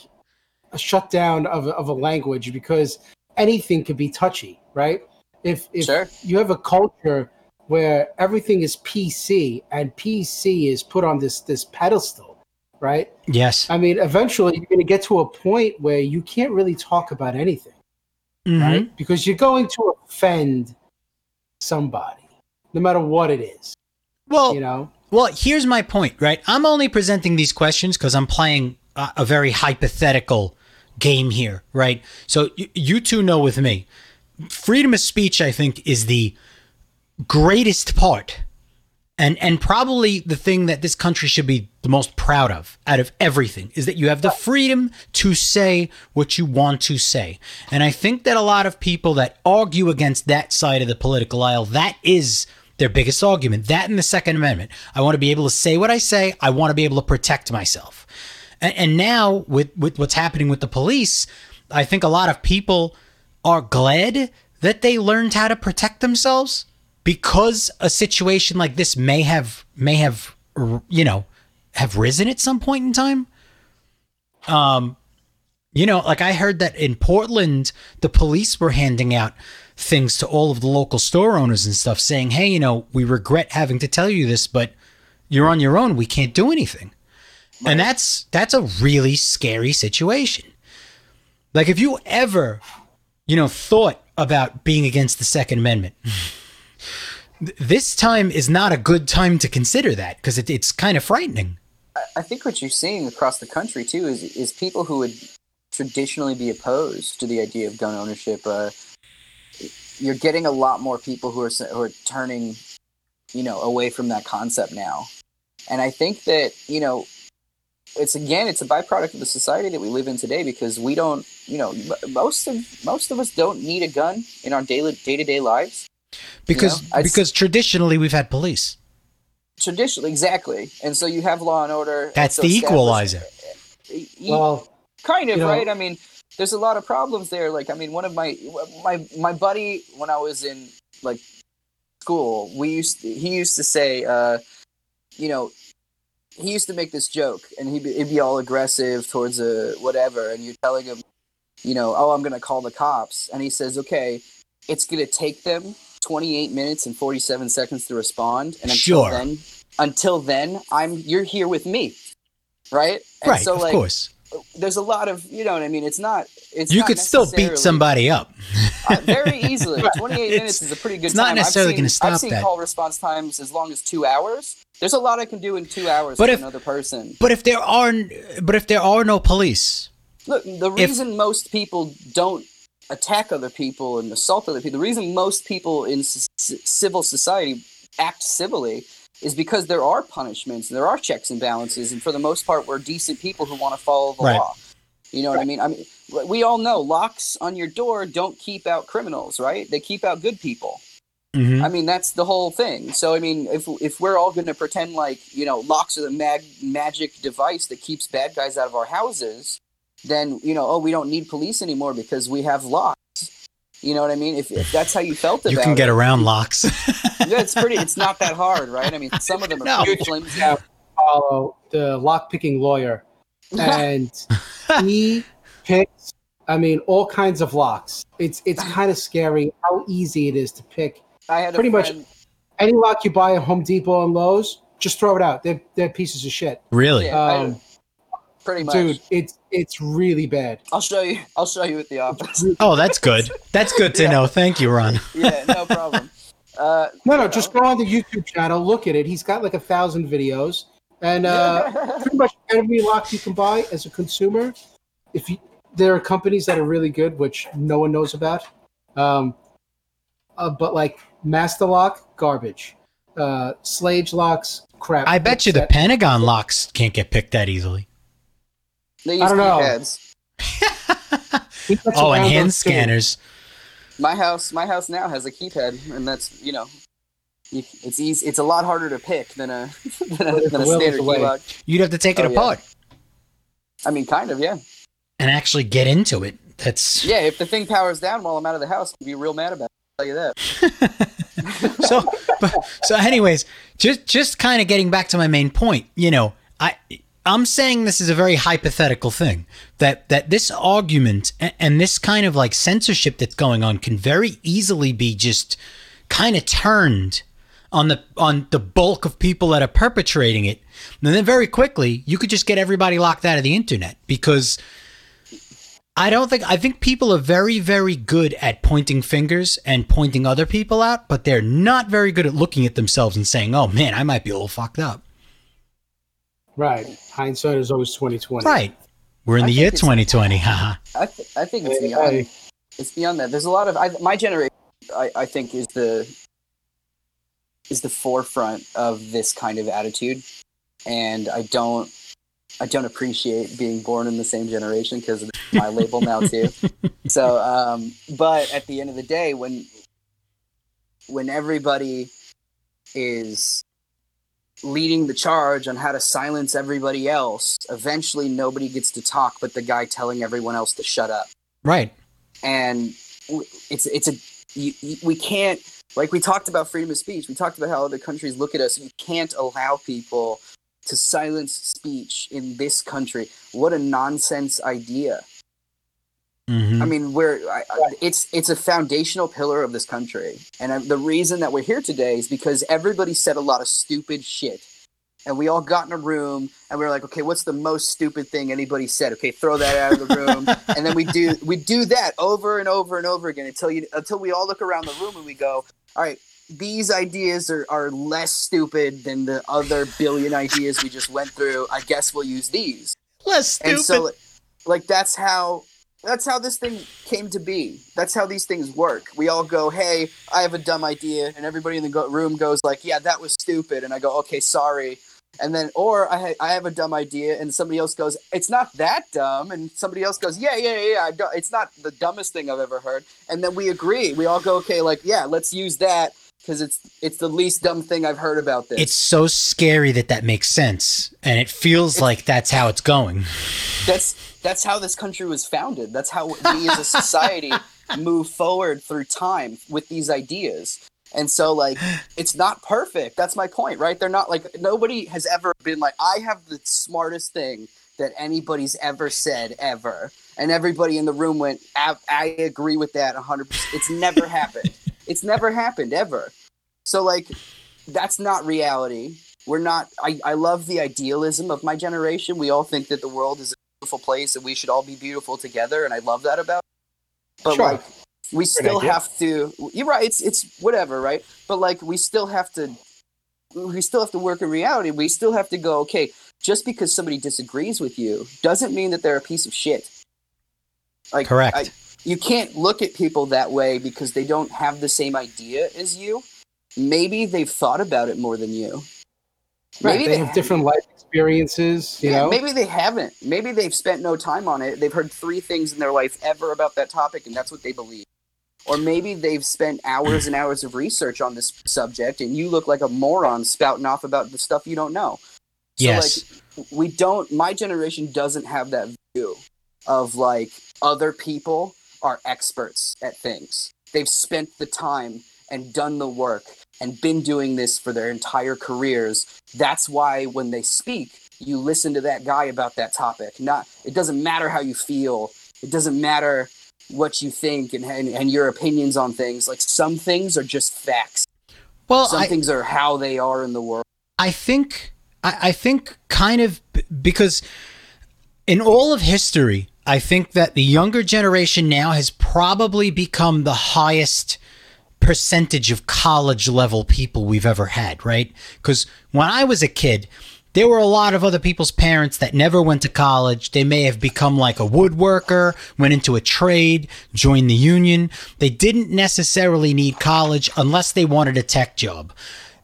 a shutdown of, of a language because anything could be touchy, right? If if Sure. you have a culture where everything is PC and PC is put on this this pedestal, right? Yes. I mean, eventually you're going to get to a point where you can't really talk about anything, Mhm. right? Because you're going to offend somebody, no matter what it is, Well, you know. Well, here's my point, right? I'm only presenting these questions because I'm playing a, a very hypothetical game here, right? So y- you two know with me, freedom of speech, I think, is the greatest part, and and probably the thing that this country should be the most proud of out of everything is that you have the freedom to say what you want to say. And I think that a lot of people that argue against that side of the political aisle, that is their biggest argument. That and the Second Amendment. I want to be able to say what I say. I want to be able to protect myself. And, and now with with what's happening with the police, I think a lot of people are glad that they learned how to protect themselves because a situation like this may have may have you know have risen at some point in time. Um, you know, like I heard that in Portland, the police were handing out things to all of the local store owners and stuff, saying, "Hey, you know, we regret having to tell you this, but you're on your own. We can't do anything." And that's that's a really scary situation. Like if you ever, you know, thought about being against the Second Amendment, th- this time is not a good time to consider that because it, it's kind of frightening. I think what you're seeing across the country too is is people who would traditionally be opposed to the idea of gun ownership. Uh, you're getting a lot more people who are who are turning, you know, away from that concept now, and I think that you know, it's again, it's a byproduct of the society that we live in today because we don't, you know, most of most of us don't need a gun in our daily day to day lives. Because You know, I s- because traditionally we've had police. Traditionally, exactly, and so you have law and order. and That's so the equalizer. Well, kind of you know- right i mean there's a lot of problems there like i mean one of my my my buddy when i was in like school we used he used to say uh you know he used to make this joke and he'd be, he'd be all aggressive towards a whatever and you're telling him you know oh i'm gonna call the cops and he says okay it's gonna take them 28 minutes and 47 seconds to respond and until Sure. then until then i'm you're here with me right and right, so of like course. there's a lot of you know what I mean. It's not. It's You not could still beat somebody up. uh, very easily. (laughs) 28 It's- minutes is a pretty good it's not time. necessarily I've seen, gonna stop I've seen that. call response times as long as two hours. There's a lot I can do in two hours But with if- another person. But if there are but if there are no police, Look, the if- reason most people don't attack other people and assault other people, the reason most people in c- civil society act civilly is because there are punishments, and there are checks and balances, and for the most part, we're decent people who want to follow the Right. law. You know what I mean? I mean, we all know locks on your door don't keep out criminals, right? They keep out good people. Mhm. I mean, that's the whole thing. So, I mean, if if we're all going to pretend like you know locks are the mag- magic device that keeps bad guys out of our houses, then you know, oh, we don't need police anymore because we have locks. You know what I mean? If, if that's how you felt about You can it, get around locks. (laughs) yeah, it's pretty. It's not that hard, right? I mean, some of them are No. pretty flimsy. (laughs) Yeah, follow the lock picking lawyer, and (laughs) he picks. I mean, all kinds of locks. It's it's kind of scary how easy it is to pick I had a Pretty much- any lock you buy at Home Depot and Lowe's. Just throw it out. They're they're pieces of shit, really? Yeah, I- Um, pretty much. dude. It's it's really bad. I'll show you. I'll show you at the office. (laughs) Oh, that's good. That's good to Yeah. know. Thank you, Ron. (laughs) yeah, no problem. Uh, No, no, you just go on the YouTube channel, look at it. He's got like a thousand videos, and uh, (laughs) pretty much every lock you can buy as a consumer. If you, there are companies that are really good, which no one knows about, um, uh, but like Master Lock, garbage. Uh, Schlage locks, crap. I bet you the Pentagon locks can't get picked that easily. They use I don't know. keypads. (laughs) he Oh, and hand those too. scanners. My house, my house now has a keypad, and that's you know, it's easy. It's a lot harder to pick than a (laughs) than a, than a the will is standard the way. key lock. You'd have to take it Oh, yeah. apart I mean, kind of, yeah, and actually get into it. That's yeah. If the thing powers down while I'm out of the house, I'd be real mad about. it. I'll tell you that. (laughs) so. But, so, anyways, just just kind of getting back to my main point. You know, I I'm saying this is a very hypothetical thing that that this argument and, and this kind of like censorship that's going on can very easily be just kind of turned on the on the bulk of people that are perpetrating it. And then very quickly you could just get everybody locked out of the internet because I don't think I think people are very very good at pointing fingers and pointing other people out but they're not very good at looking at themselves and saying oh man I might be a little fucked up Right. Hindsight is always twenty twenty. right we're in I the year 2020 haha I th- I think it's beyond. hey. It's beyond that. There's a lot of I, my generation. I, I think is the is the forefront of this kind of attitude, and I don't I don't appreciate being born in the same generation because of (laughs) my label now too. So, um, but at the end of the day, when when everybody is leading the charge on how to silence everybody else, eventually nobody gets to talk but the guy telling everyone else to shut up. Right. And it's it's a you, you, we can't like we talked about freedom of speech. We talked about how other countries look at us. You can't allow people to silence speech in this country. What a nonsense idea Mhm. i mean we're I, I, it's it's a foundational pillar of this country. And uh, the reason that we're here today is because everybody said a lot of stupid shit. And we all got in a room and we were like okay what's the most stupid thing anybody said? Okay throw that out of the room. (laughs) And then we do we do that over and over and over again until you until we all look around the room and we go all right these ideas are, are less stupid than the other billion ideas we just went through. I guess we'll use these. Less stupid and so like that's how that's how this thing came to be. That's how these things work. We all go hey i have a dumb idea and everybody in the go- room goes like yeah that was stupid and i go okay sorry. And then or I, ha- I have a dumb idea and somebody else goes it's not that dumb and somebody else goes yeah yeah yeah, it's not the dumbest thing i've ever heard. And then we agree. We all go okay like yeah let's use that because it's it's the least dumb thing i've heard about this it's so scary that that makes sense and it feels like that's how it's going that's that's how this country was founded. That's how we as a society (laughs) move forward through time with these ideas. And so like it's not perfect. That's my point, right? They're not like nobody has ever been like I have the smartest thing that anybody's ever said ever. And everybody in the room went I, I agree with that 100%. It's never happened. (laughs) It's never happened ever. So like that's not reality. We're not I, I love the idealism of my generation. We all think that the world is a beautiful place and we should all be beautiful together and I love that about it. But Sure. like we still have to you're right, it's it's whatever, right? But like we still have to we still have to work in reality. We still have to go, okay, just because somebody disagrees with you doesn't mean that they're a piece of shit. Like Correct. I- you can't look at people that way because they don't have the same idea as you. Maybe they've thought about it more than you. Right. Maybe they have different life experiences. You yeah, know. maybe they haven't. Maybe they've spent no time on it. They've heard three things in their life ever about that topic, and that's what they believe. or maybe they've spent hours and hours of research on this subject and you look like a moron spouting off about the stuff you don't know so Yes. like we don't my generation doesn't have that view of like other people are experts at things. They've spent the time and done the work and been doing this for their entire careers. That's why when they speak you listen to that guy about that topic. Not it doesn't matter how you feel. It doesn't matter what you think and, and, and your opinions on things. Like some things are just facts. Well, some I, things are how they are in the world. I think I, I think kind of b- because in all of history, I think that the younger generation now has probably become the highest percentage of college level people we've ever had, right? Because when I was a kid, there were a lot of other people's parents that never went to college. They may have become like a woodworker, went into a trade, joined the union. They didn't necessarily need college unless they wanted a tech job.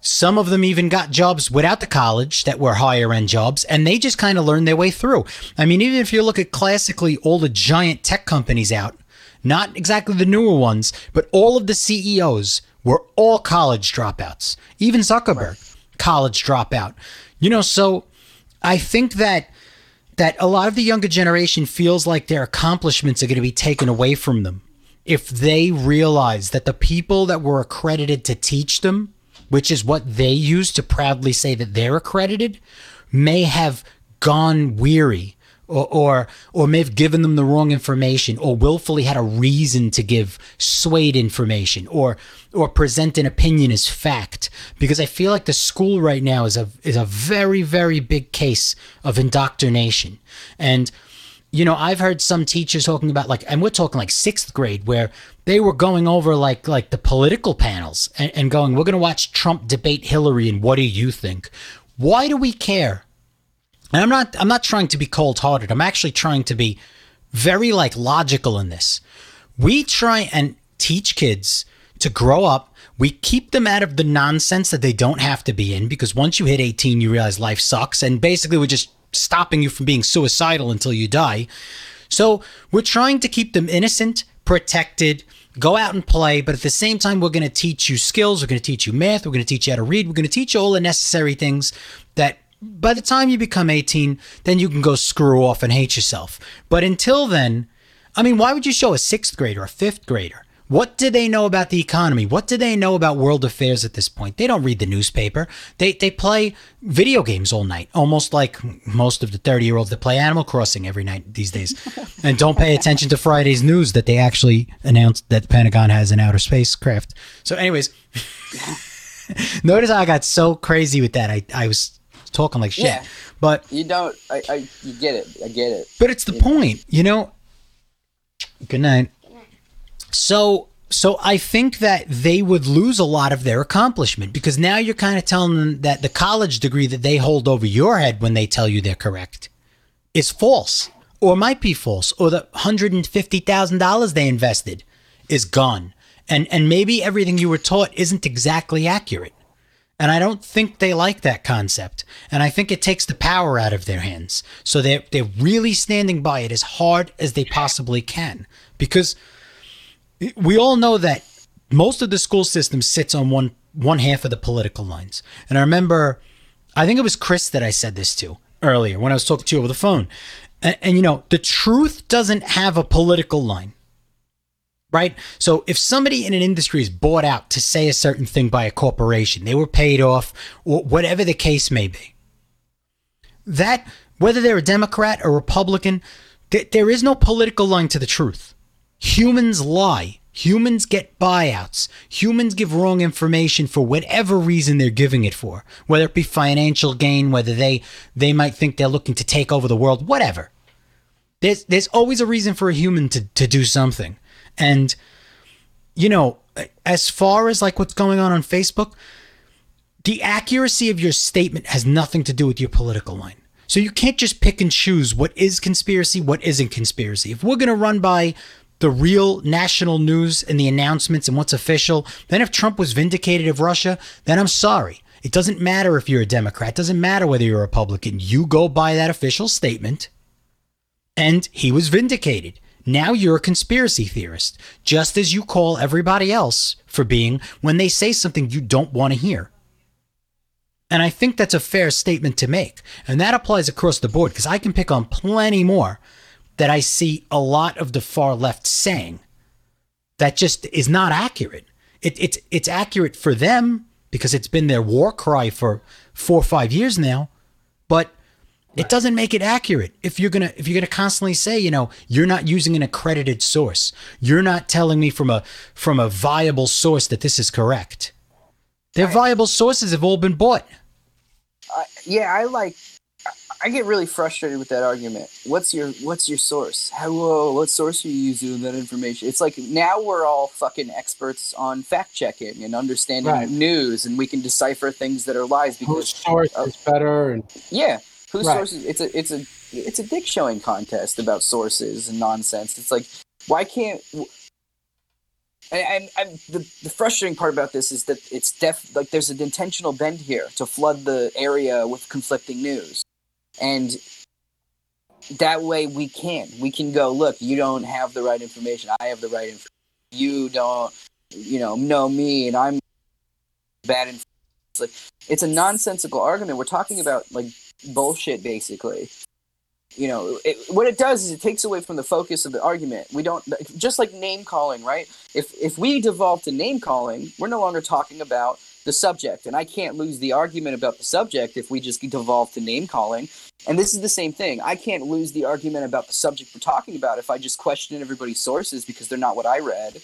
Some of them even got jobs without the college that were higher end jobs, and they just kind of learned their way through. I mean, even if you look at classically all the giant tech companies out, not exactly the newer ones, but all of the CEOs were all college dropouts. Even Zuckerberg, college dropout. You know, so I think that that a lot of the younger generation feels like their accomplishments are going to be taken away from them if they realize that the people that were accredited to teach them, which is what they use to proudly say that they're accredited, may have gone weary or, or or may have given them the wrong information or willfully had a reason to give swayed information or or present an opinion as fact. Because I feel like the school right now is a is a very very big case of indoctrination. And you know I've heard some teachers talking about like and we're talking like sixth grade where they were going over like like the political panels and, and going we're going to watch Trump debate Hillary and what do you think why do we care and I'm not I'm not trying to be cold-hearted. I'm actually trying to be very like logical in this. We try and teach kids to grow up. We keep them out of the nonsense that they don't have to be in because once you hit 18 you realize life sucks and basically we're just stopping you from being suicidal until you die. So, we're trying to keep them innocent, protected, go out and play, but at the same time, we're going to teach you skills. We're going to teach you math. We're going to teach you how to read. We're going to teach you all the necessary things that by the time you become 18, then you can go screw off and hate yourself. But until then, I mean, why would you show a sixth grader, a fifth grader? What do they know about the economy? What do they know about world affairs at this point? They don't read the newspaper. They they play video games all night, almost like most of the 30 year olds that play Animal Crossing every night these days, (laughs) and don't pay attention to Friday's news that they actually announced that the Pentagon has an outer spacecraft. So, anyways, (laughs) notice how I got so crazy with that. I I was talking like shit, Yeah. but You don't. I. I you get it. I get it. but it's the point, you know. Good night. So so I think that they would lose a lot of their accomplishment because now you're kind of telling them that the college degree that they hold over your head when they tell you they're correct is false or might be false or the $150,000 they invested is gone. And and maybe everything you were taught isn't exactly accurate. And I don't think they like that concept. And I think it takes the power out of their hands. So they're, they're really standing by it as hard as they possibly can. Because we all know that most of the school system sits on one, one half of the political lines. And I remember, I think it was Chris that I said this to earlier when I was talking to you over the phone. And, and you know, the truth doesn't have a political line right? So if somebody in an industry is bought out to say a certain thing by a corporation, they were paid off, or whatever the case may be, that whether they're a Democrat or Republican, th- there is no political line to the truth. Humans lie. Humans get buyouts. Humans give wrong information for whatever reason they're giving it for, whether it be financial gain, whether they they might think they're looking to take over the world, whatever. There's there's always a reason for a human to, to do something. And, you know, as far as like what's going on on Facebook, the accuracy of your statement has nothing to do with your political line. So you can't just pick and choose what is conspiracy, what isn't conspiracy. If we're going to run by the real national news and the announcements and what's official, then if Trump was vindicated of Russia, then I'm sorry. It doesn't matter if you're a Democrat, it doesn't matter whether you're a Republican. You go by that official statement, and he was vindicated Now you're a conspiracy theorist, just as you call everybody else for being when they say something you don't want to hear. And I think that's a fair statement to make. And that applies across the board because I can pick on plenty more that I see a lot of the far left saying that just is not accurate. It, it's it's accurate for them because it's been their war cry for four or five years now, but it doesn't make it accurate if you're gonna if you're gonna constantly say you know you're not using an accredited source you're not telling me from a from a viable source that this is correct their viable sources have all been bought I yeah, I like. I get really frustrated with that argument. What's your What's your source? Hello, what source are you using that information? It's like now we're all fucking experts on fact checking and understanding Right. news, and we can decipher things that are lies because Whose source is better? And yeah, whose Right. sources? It's a it's a it's a dick showing contest about sources and nonsense. It's like why can't and, and, and the, the frustrating part about this is that it's def like there's an intentional bend here to flood the area with conflicting news and that way we can we can go look you don't have the right information. I have the right information you don't you know know me and i'm bad it's like it's a nonsensical argument. We're talking about like bullshit basically. You know it, what it does is it takes away from the focus of the argument. We don't just like name calling right? If if we devolve to name calling we're no longer talking about the subject. And i can't lose the argument about the subject if we just devolve to name calling. And this is the same thing. I can't lose the argument about the subject we're talking about if i just question everybody's sources because they're not what i read.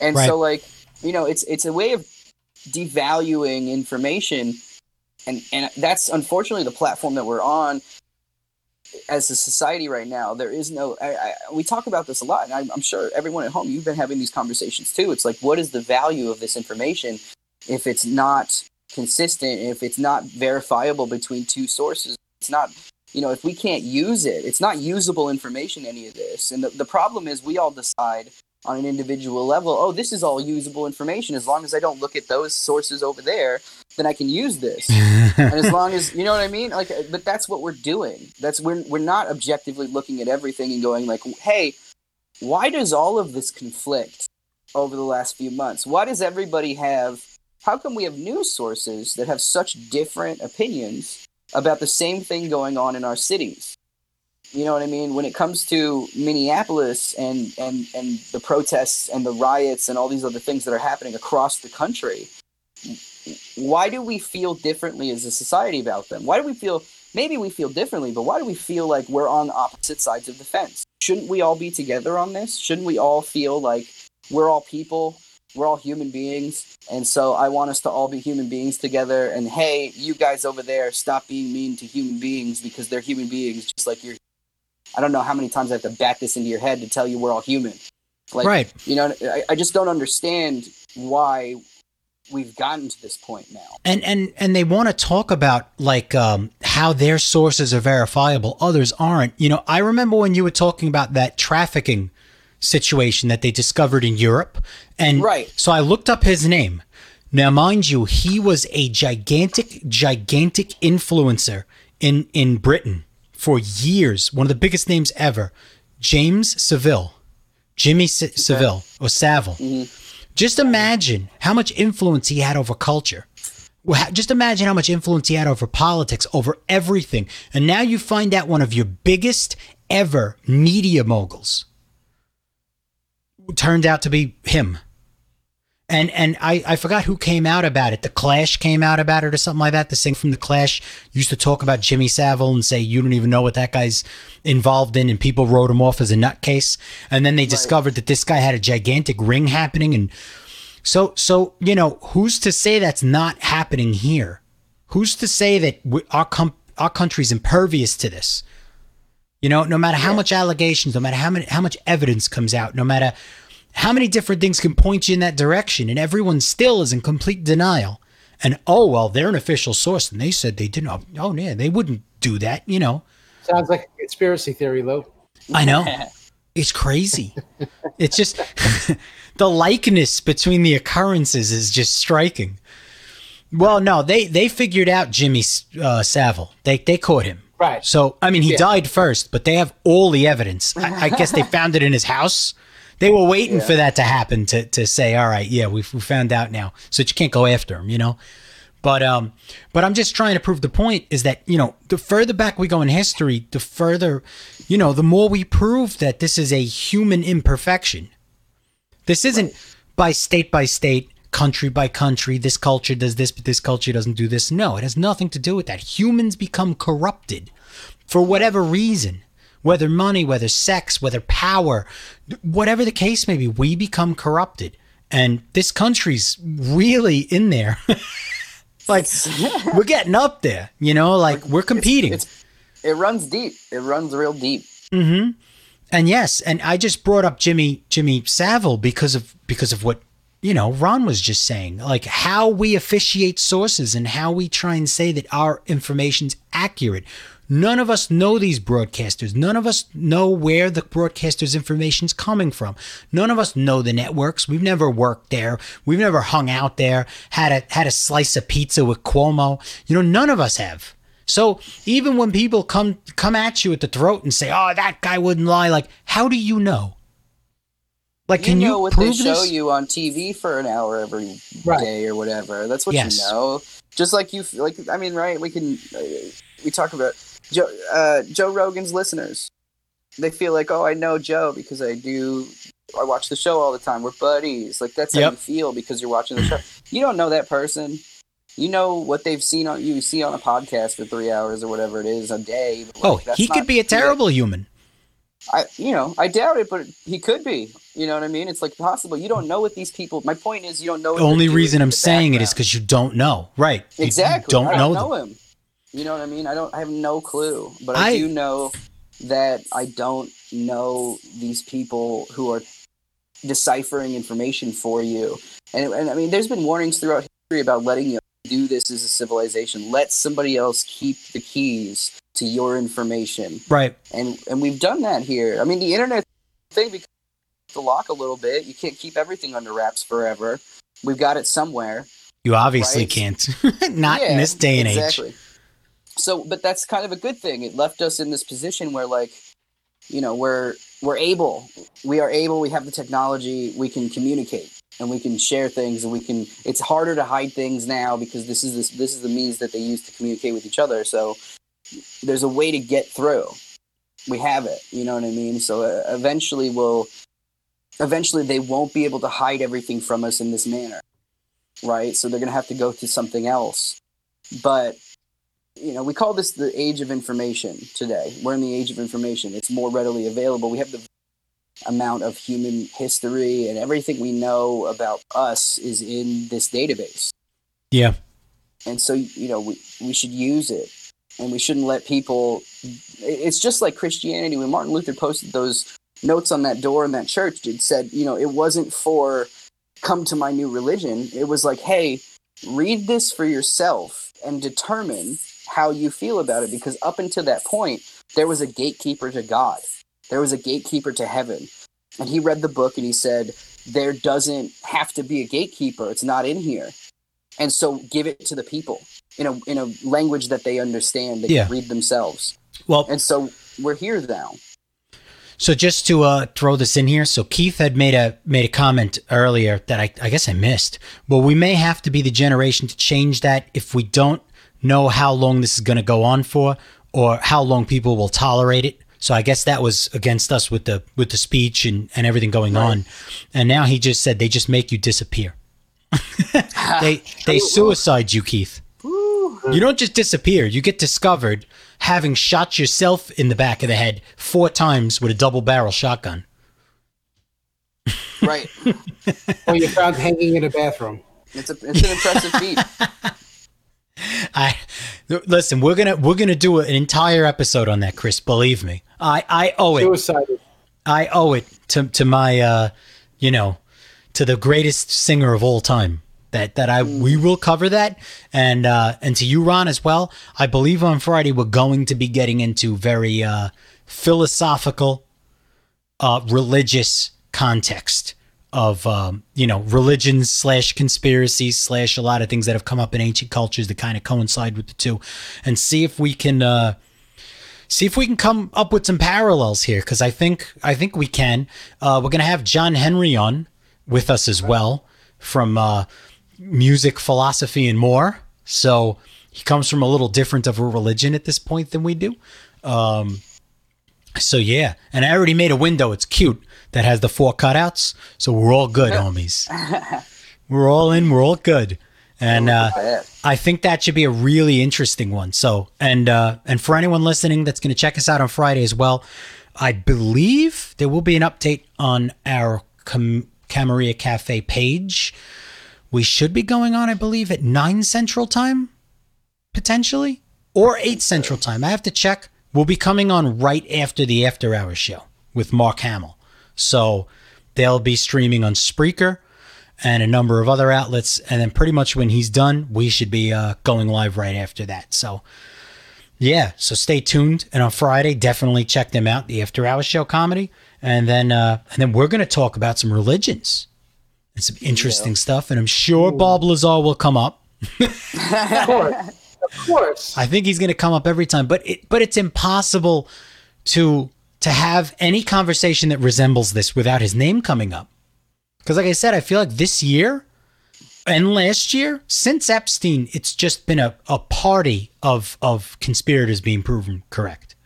And Right. so like you know it's it's a way of devaluing information. And and that's unfortunately the platform that we're on. As a society right now there is no I, I, we talk about this a lot. And I'm, I'm sure everyone at home you've been having these conversations too. It's like what is the value of this information if it's not consistent if it's not verifiable between two sources it's not you know if we can't use it it's not usable information any of this and the, the problem is we all decide on an individual level oh this is all usable information as long as i don't look at those sources over there then i can use this (laughs) and as long as you know what I mean, like, uh, but that's what we're doing. That's we're we're not objectively looking at everything and going like, hey, why does all of this conflict over the last few months? Why does everybody have? How come we have news sources that have such different opinions about the same thing going on in our cities? You know what I mean? When it comes to Minneapolis and and and the protests and the riots and all these other things that are happening across the country, why do we feel differently as a society about them? Why do we feel maybe we feel differently, but why do we feel like we're on opposite sides of the fence? Shouldn't we all be together on this? Shouldn't we all feel like we're all people, we're all human beings, and so I want us to all be human beings together and hey, you guys over there, stop being mean to human beings because they're human beings just like you're I don't know how many times I have to bat this into your head to tell you we're all human. Like right you know, I, I just don't understand why we've gotten to this point now. and and and they want to talk about like um, how their sources are verifiable others aren't you know i remember when you were talking about that trafficking situation that they discovered in europe. And Right. so i looked up his name. Now mind you he was a gigantic gigantic influencer in in britain for years. One of the biggest names ever. James seville. Jimmy S- seville or saville. Mm-hmm. Just imagine how much influence he had over culture. Well, Just imagine how much influence he had over politics, over everything. And now you find out one of your biggest ever media moguls turned out to be him. And and I, I forgot who came out about it. The Clash came out about it or something like that. The thing from the Clash used to talk about Jimmy Savile and say you don't even know what that guy's involved in, and people wrote him off as a nutcase. And then they discovered that this guy had a gigantic ring happening, and so so you know who's to say that's not happening here? Who's to say that our com- our country's impervious to this? You know, no matter how much allegations, no matter how many how much evidence comes out, no matter how many different things can point you in that direction, and everyone still is in complete denial. And oh well, they're an official source, and they said they didn't. Oh, oh yeah, they wouldn't do that. You know, sounds like a conspiracy theory, Lou. I know. It's crazy. (laughs) It's just (laughs) the likeness between the occurrences is just striking. Well, no, they they figured out Jimmy uh, Savile. They they caught him. Right. So, I mean, he Yeah. died first, but they have all the evidence. I, I guess they (laughs) found it in his house. They were waiting Yeah. for that to happen to, to say, all right, yeah, we we found out now. So you can't go after him, you know? But um, but I'm just trying to prove the point is that you know the further back we go in history, the further, you know, the more we prove that this is a human imperfection. This isn't by state by state, country by country. This culture does this, but this culture doesn't do this. No, it has nothing to do with that. Humans become corrupted for whatever reason, whether money, whether sex, whether power, whatever the case may be. We become corrupted, and this country's really in there. (laughs) like we're getting up there, you know. Like we're competing. It's, it runs deep. It runs real deep. Mm-hmm. And yes, and I just brought up Jimmy Jimmy Savile because of because of what you know Ron was just saying, like how we officiate sources and how we try and say that our information's accurate. None of us know these broadcasters. None of us know where the broadcaster's information's coming from. None of us know the networks. We've never worked there. We've never hung out there, had a had a slice of pizza with Cuomo. You know, none of us have. So even when people come come at you at the throat and say, "Oh, that guy wouldn't lie," like, how do you know? Like, can you you, know what prove they show this? you on TV for an hour every day Right. or whatever. That's what Yes. you know. Just like you, like I mean, right? We can uh, we talk about Joe uh, Joe Rogan's listeners. They feel like, oh, I know Joe because I do. I watch the show all the time. We're buddies. Like that's how you feel because you're watching the show. You don't know that person. You know what they've seen on you see on a podcast for three hours or whatever it is a day. but, Oh, he could be a terrible human. I, you know, I doubt it, but he could be. You know what I mean? It's like possible. You don't know what these people. My point is, you don't know. What The only reason I'm saying it is because you don't know, right? You- you exactly. don't I know don't them. know him. You know what I mean? I don't. I have no clue, but I, I- do know that I don't know these people who are deciphering information for you. And, and I mean, there's been warnings throughout history about letting you do this as a civilization. Let somebody else keep the keys to your information Right. and and we've done that here. I mean, the internet thing becomes the lock a little bit. You can't keep everything under wraps forever. We've got it somewhere. You obviously Right. can't. (laughs) Not in this day and exactly. age. So, but that's kind of a good thing. It left us in this position where, like, you know, we're we're able, we are able, we have the technology, we can communicate and we can share things, and we can. It's harder to hide things now because this is this this is the means that they use to communicate with each other. So, there's a way to get through. We have it. You know what I mean? So uh, eventually, we'll. Eventually, they won't be able to hide everything from us in this manner, right? So they're going to have to go to something else. But you know, we call this the age of information today. We're in the age of information. It's more readily available. We have the amount of human history and everything we know about us is in this database. Yeah. And so, you know, we, we should use it and we shouldn't let people. It's just like Christianity. When Martin Luther posted those notes on that door in that church, it said, you know, it wasn't for come to my new religion. It was like, hey, read this for yourself and determine how you feel about it. Because up until that point, there was a gatekeeper to God, there was a gatekeeper to heaven. And he read the book and he said, there doesn't have to be a gatekeeper. It's not in here. And so give it to the people in a in a language that they understand, they Yeah. can read themselves. Well, And so we're here now. So just to uh, throw this in here, so Keith had made a made a comment earlier that I, I guess I missed. Well, we may have to be the generation to change that if we don't know how long this is going to go on for, or how long people will tolerate it. So I guess that was against us with the with the speech and, and everything going on. And now he just said they just make you disappear. (laughs) they they suicide you, Keith. You don't just disappear. You get discovered having shot yourself in the back of the head four times with a double barrel shotgun. Right. (laughs) Or you're found hanging in a bathroom. It's a it's an impressive feat. (laughs) I listen. We're gonna we're gonna do an entire episode on that, Chris. Believe me. I I owe it. Suicided. I owe it to to my uh, you know, to the greatest singer of all time. That that I we will cover that and uh and to you Ron as well. I believe on Friday we're going to be getting into very uh philosophical uh religious context of um you know religions slash conspiracies slash a lot of things that have come up in ancient cultures that kind of coincide with the two and see if we can uh see if we can come up with some parallels here because I think I think we can. Uh, we're gonna have John Henry on with us as well from uh, music, philosophy, and more. So he comes from a little different of a religion at this point than we do. Um, so yeah, and I already made a window. It's cute that has the four cutouts. So we're all good, homies. (laughs) We're all in. We're all good. And uh. I think that should be a really interesting one. So, and uh, and for anyone listening that's going to check us out on Friday as well, I believe there will be an update on our Cam- Camarilla Cafe page. We should be going on, I believe, at nine Central Time, potentially, or eight Central Time. I have to check. We'll be coming on right after the After Hours show with Mark Hamill. So they'll be streaming on Spreaker and a number of other outlets. And then pretty much when he's done, we should be uh, going live right after that. So yeah, so stay tuned. And on Friday, definitely check them out, the After Hours Show comedy. And then uh, and then we're gonna talk about some religions and some interesting stuff. And I'm sure Bob Lazar will come up. Of course. Of course. I think he's going to come up every time, but it but it's impossible to to have any conversation that resembles this without his name coming up. Because like I said, I feel like this year and last year, since Epstein, it's just been a, a party of of conspirators being proven correct.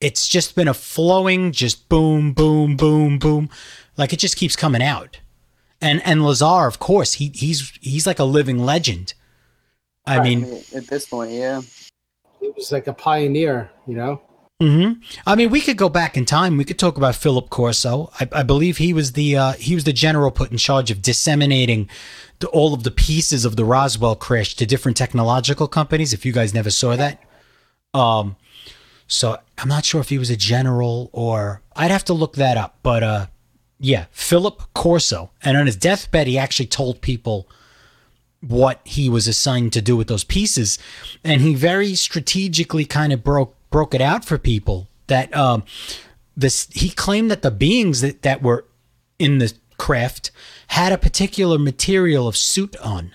It's just been a flowing, just boom, boom, boom, boom. Like it just keeps coming out. And and Lazar, of course, he he's he's like a living legend. I mean, at this point, yeah. He was like a pioneer, you know. hmm I mean, we could go back in time. We could talk about Philip Corso. I, I believe he was the uh, he was the general put in charge of disseminating the, all of the pieces of the Roswell crash to different technological companies. If you guys never saw that, um, so I'm not sure if he was a general or I'd have to look that up. But uh, yeah, Philip Corso, and on his deathbed, he actually told people what he was assigned to do with those pieces. And he very strategically kind of broke broke it out for people that um this he claimed that the beings that, that were in the craft had a particular material of suit on.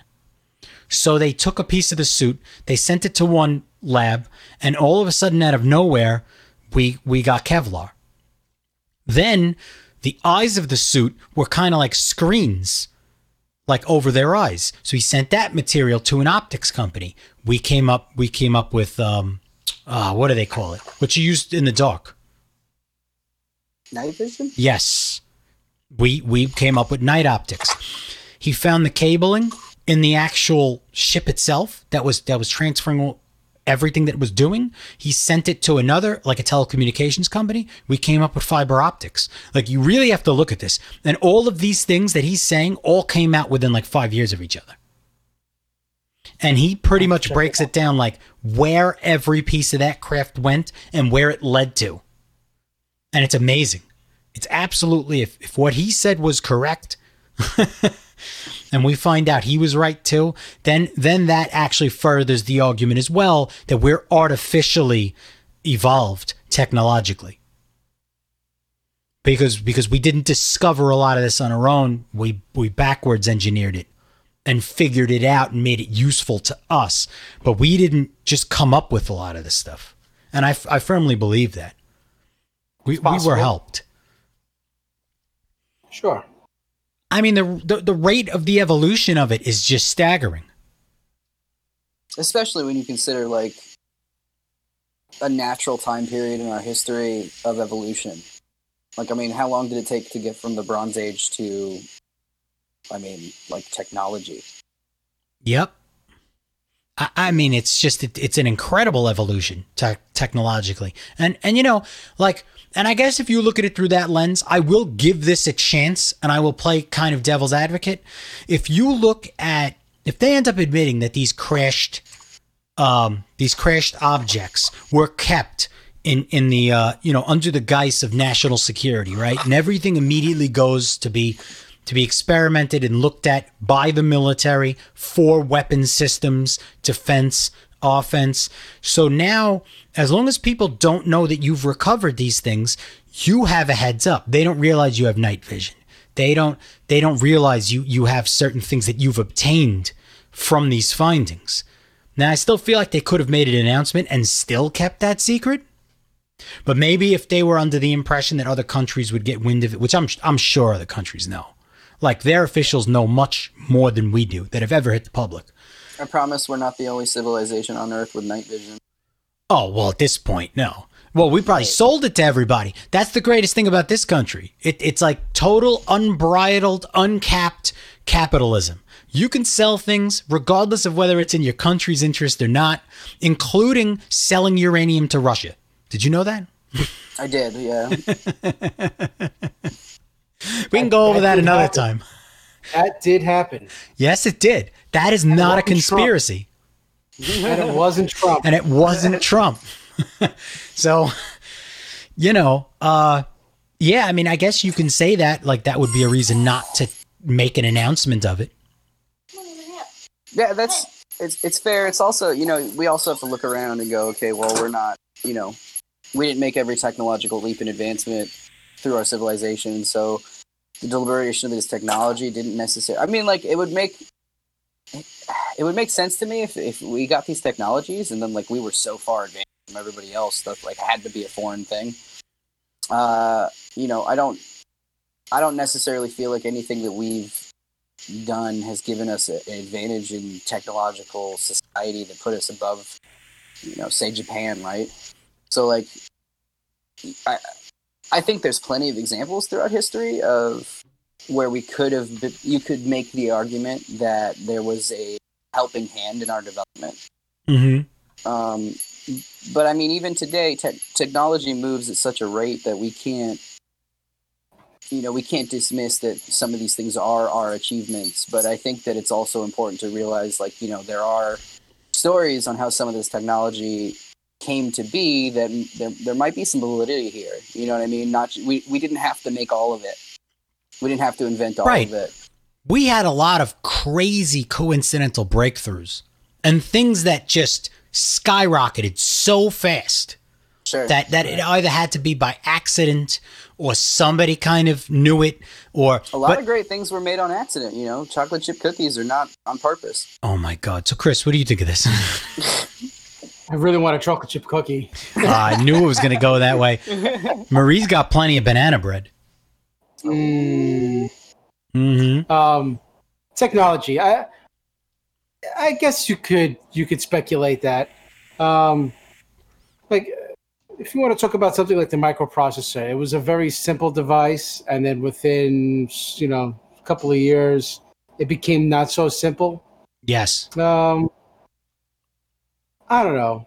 So they took a piece of the suit they sent it to one lab and all of a sudden out of nowhere we we got kevlar. Then the eyes of the suit were kind of like screens like over their eyes. So he sent that material to an optics company. We came up we came up with um uh what do they call it? What you used in the dark. Night vision? Yes. We we came up with night optics. He found the cabling in the actual ship itself that was that was transferring everything that it was doing. He sent it to another like a telecommunications company. We came up with fiber optics. Like you really have to look at this. And all of these things that he's saying all came out within like 5 years of each other. And he pretty much breaks it down like where every piece of that craft went and where it led to. And it's amazing. It's absolutely if, if what he said was correct (laughs) and we find out he was right too, then then that actually furthers the argument as well that we're artificially evolved technologically. Because because we didn't discover a lot of this on our own, we we backwards engineered it and figured it out and made it useful to us. But we didn't just come up with a lot of this stuff. And I, I firmly believe that. We, we were helped. Sure. I mean, the, the the rate of the evolution of it is just staggering. Especially when you consider like a natural time period in our history of evolution. Like, I mean, how long did it take to get from the Bronze Age to, I mean, like technology? Yep. I, I mean, it's just it, it's an incredible evolution te- technologically, and and you know, like, and I guess if you look at it through that lens, I will give this a chance, and I will play kind of devil's advocate. If you look at if they end up admitting that these crashed um, these crashed objects were kept in in the uh, you know under the guise of national security, right? And everything immediately goes to be to be experimented and looked at by the military for weapon systems, defense, offense. So now, as long as people don't know that you've recovered these things, you have a heads up. They don't realize you have night vision. They don't they don't realize you you have certain things that you've obtained from these findings. Now, I still feel like they could have made an announcement and still kept that secret, But maybe if they were under the impression that other countries would get wind of it, which I'm I'm sure other countries know, like their officials know much more than we do that have ever hit the public. I promise we're not the only civilization on Earth with night vision. Oh well, at this point, no. Well, we probably sold it to everybody. That's the greatest thing about this country. It, it's like total unbridled, uncapped capitalism. You can sell things regardless of whether it's in your country's interest or not, including selling uranium to Russia. Did you know that? I did, yeah. (laughs) We can go over that that did another time. That did happen, Yes, it did. That is not a wasn't Trump. conspiracy. (laughs) and it wasn't Trump. and it wasn't Trump. (laughs) so, you know, uh, yeah, I mean, I guess you can say that, like, that would be a reason not to make an announcement of it. yeah, that's it's it's fair. It's also you know we also have to look around and go, okay, well we're not you know we didn't make every technological leap and advancement through our civilization, so the deliberation of this technology didn't necessarily. I mean, like it would make it would make sense to me if if we got these technologies and then like we were so far advanced from everybody else that like had to be a foreign thing. Uh, you know, I don't I don't necessarily feel like anything that we've done has given us an advantage in technological society that put us above, you know, say Japan, right? So like, I I think there's plenty of examples throughout history of where we could have you could make the argument that there was a helping hand in our development. Mm-hmm. Um, but I mean, even today, te- technology moves at such a rate that we can't, you know, we can't dismiss that some of these things are our achievements. But I think that it's also important to realize, like, you know, there are stories on how some of this technology came to be that there, there might be some validity here. You know what I mean? Not we, we didn't have to make all of it. We didn't have to invent all Right. of it. We had a lot of crazy coincidental breakthroughs and things that just skyrocketed so fast Sure. that, that it either had to be by accident or somebody kind of knew it or a lot but- of great things were made on accident. You know, chocolate chip cookies are not on purpose. oh my god so chris what do you think of this (laughs) (laughs) I really want a chocolate chip cookie. (laughs) i knew it was going to go that way (laughs) marie's got plenty of banana bread Mm, mm-hmm um, technology. I I guess you could you could speculate that. Um, like if you want to talk about something like the microprocessor, it was a very simple device, and then within you know a couple of years, it became not so simple. yes Um, I don't know.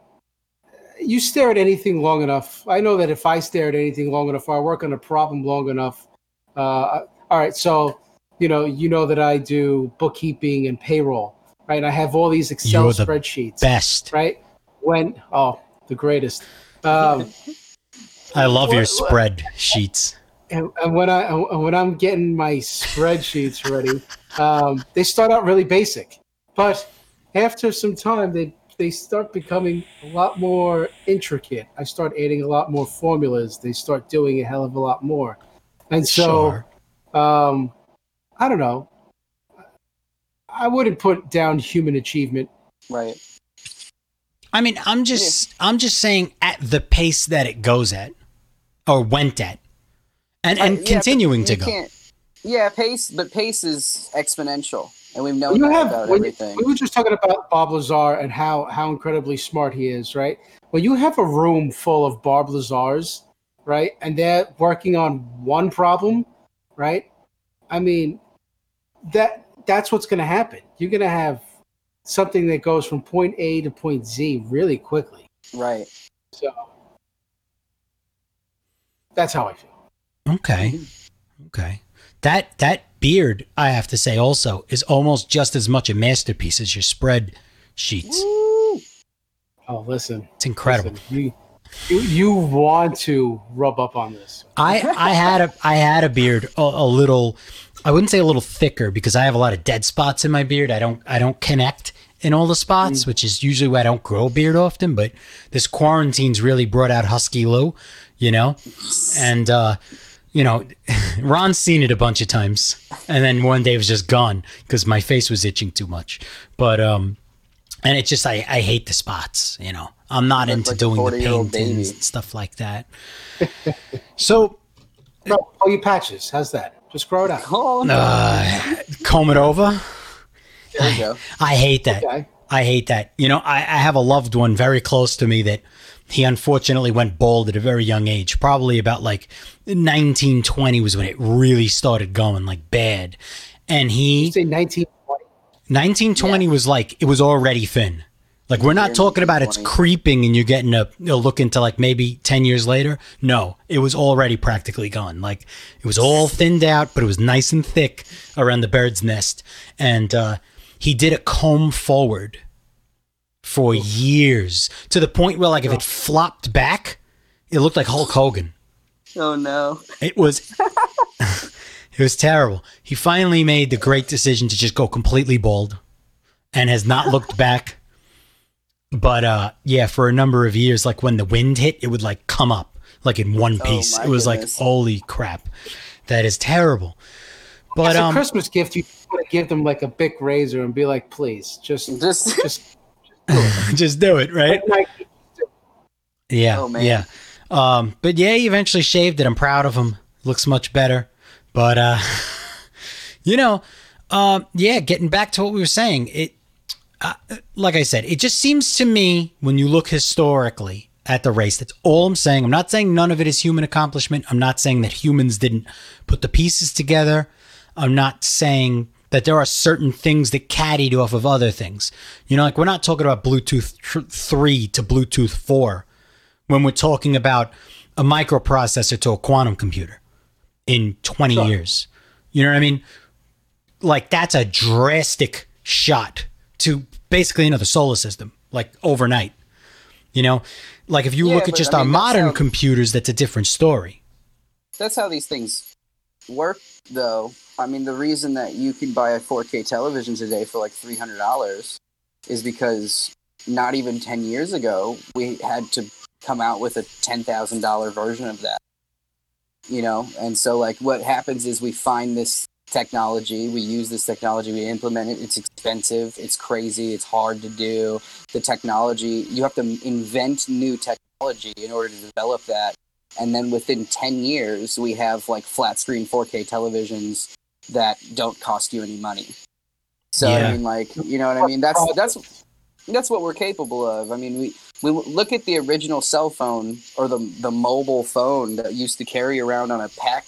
You stare at anything long enough. I know that if I stare at anything long enough, or I work on a problem long enough. Uh, all right, so you know, you know that I do bookkeeping and payroll, right? I have all these Excel You're the spreadsheets, best right? When oh, the greatest. Um, i love your What- what- spread sheets and, and when I and when I'm getting my spreadsheets ready, um, they start out really basic, but after some time, they they start becoming a lot more intricate. I start adding a lot more formulas. They start doing a hell of a lot more, and so sure um, I don't know. I wouldn't put down human achievement. Right. I mean, I'm just I'm just saying at the pace that it goes at or went at. And and Uh, yeah, continuing to go. Yeah, pace, but pace is exponential, and we've known you that have about when you- everything. we were just talking about Bob Lazar and how how incredibly smart he is, right? When you have a room full of Bob Lazars, right, and they're working on one problem, right? I mean, that that's what's going to happen. You're going to have something that goes from point A to point Z really quickly. Right. So that's how I feel. Okay. Okay. That that beard, I have to say also, is almost just as much a masterpiece as your spread sheets. Woo! Oh, listen, It's incredible. listen, you, you you want to rub up on this? I I had a I had a beard a, a little I wouldn't say a little thicker because I have a lot of dead spots in my beard. I don't I don't connect in all the spots, which is usually why I don't grow a beard often. But this quarantine's really brought out Husky Lou, you know, and uh, you know, (laughs) Ron's seen it a bunch of times, and then one day it was just gone because my face was itching too much. But um, and it's just I, I hate the spots. You know, I'm not Look into like doing the 40-year-old paintings and stuff like that. (laughs) so Bro, all your patches. How's that? Just grow it out. Oh, no. uh, comb it over. there you go. I hate that. Okay. I hate that. You know, I, I have a loved one very close to me that he unfortunately went bald at a very young age. Probably about like 1920 was when it really started going like bad. And he You say 1920. 1920 was like it was already thin. Like we're not talking about it's creeping and you're getting a, a look into like maybe 10 years later. No, it was already practically gone. Like it was all thinned out, but it was nice and thick around the bird's nest. And uh, he did a comb forward for years to the point where like if it flopped back, it looked like Hulk Hogan. Oh no. It was (laughs) it was terrible. He finally made the great decision to just go completely bald and has not looked (laughs) back. But uh yeah, for a number of years like when the wind hit, it would like come up like in one piece. my it was goodness. like holy crap. That is terrible. But As a um Christmas gift, you want to give them like a big razor and be like, please, just, Just just. (laughs) just do it, right? Like, Yeah. Oh, man. Yeah. Um, but yeah, he eventually shaved it. I'm proud of him. Looks much better. But uh (laughs) you know, um, yeah, getting back to what we were saying, it uh, like I said, it just seems to me when you look historically at the race, that's all I'm saying. I'm not saying none of it is human accomplishment. I'm not saying that humans didn't put the pieces together. I'm not saying that there are certain things that caddied off of other things. You know, like we're not talking about Bluetooth tr- 3 to Bluetooth 4 when we're talking about a microprocessor to a quantum computer in 20 Sure. years. You know what I mean? Like that's a drastic shot to basically another solar system, like overnight. You know, like if you Yeah, look at just I our mean, that's modern how- computers, that's a different story. that's how these things work though i mean the reason that you can buy a 4k television today for like $300 is because not even 10 years ago we had to come out with a $10000 version of that you know? And so like what happens is we find this technology we use this technology we implement it it's expensive it's crazy it's hard to do. The technology you have to invent new technology in order to develop that and then within 10 years we have like flat screen 4k televisions that don't cost you any money. So Yeah. i mean like you know what i mean? That's that's that's what we're capable of. I mean we we look at the original cell phone or the the mobile phone that used to carry around on a pack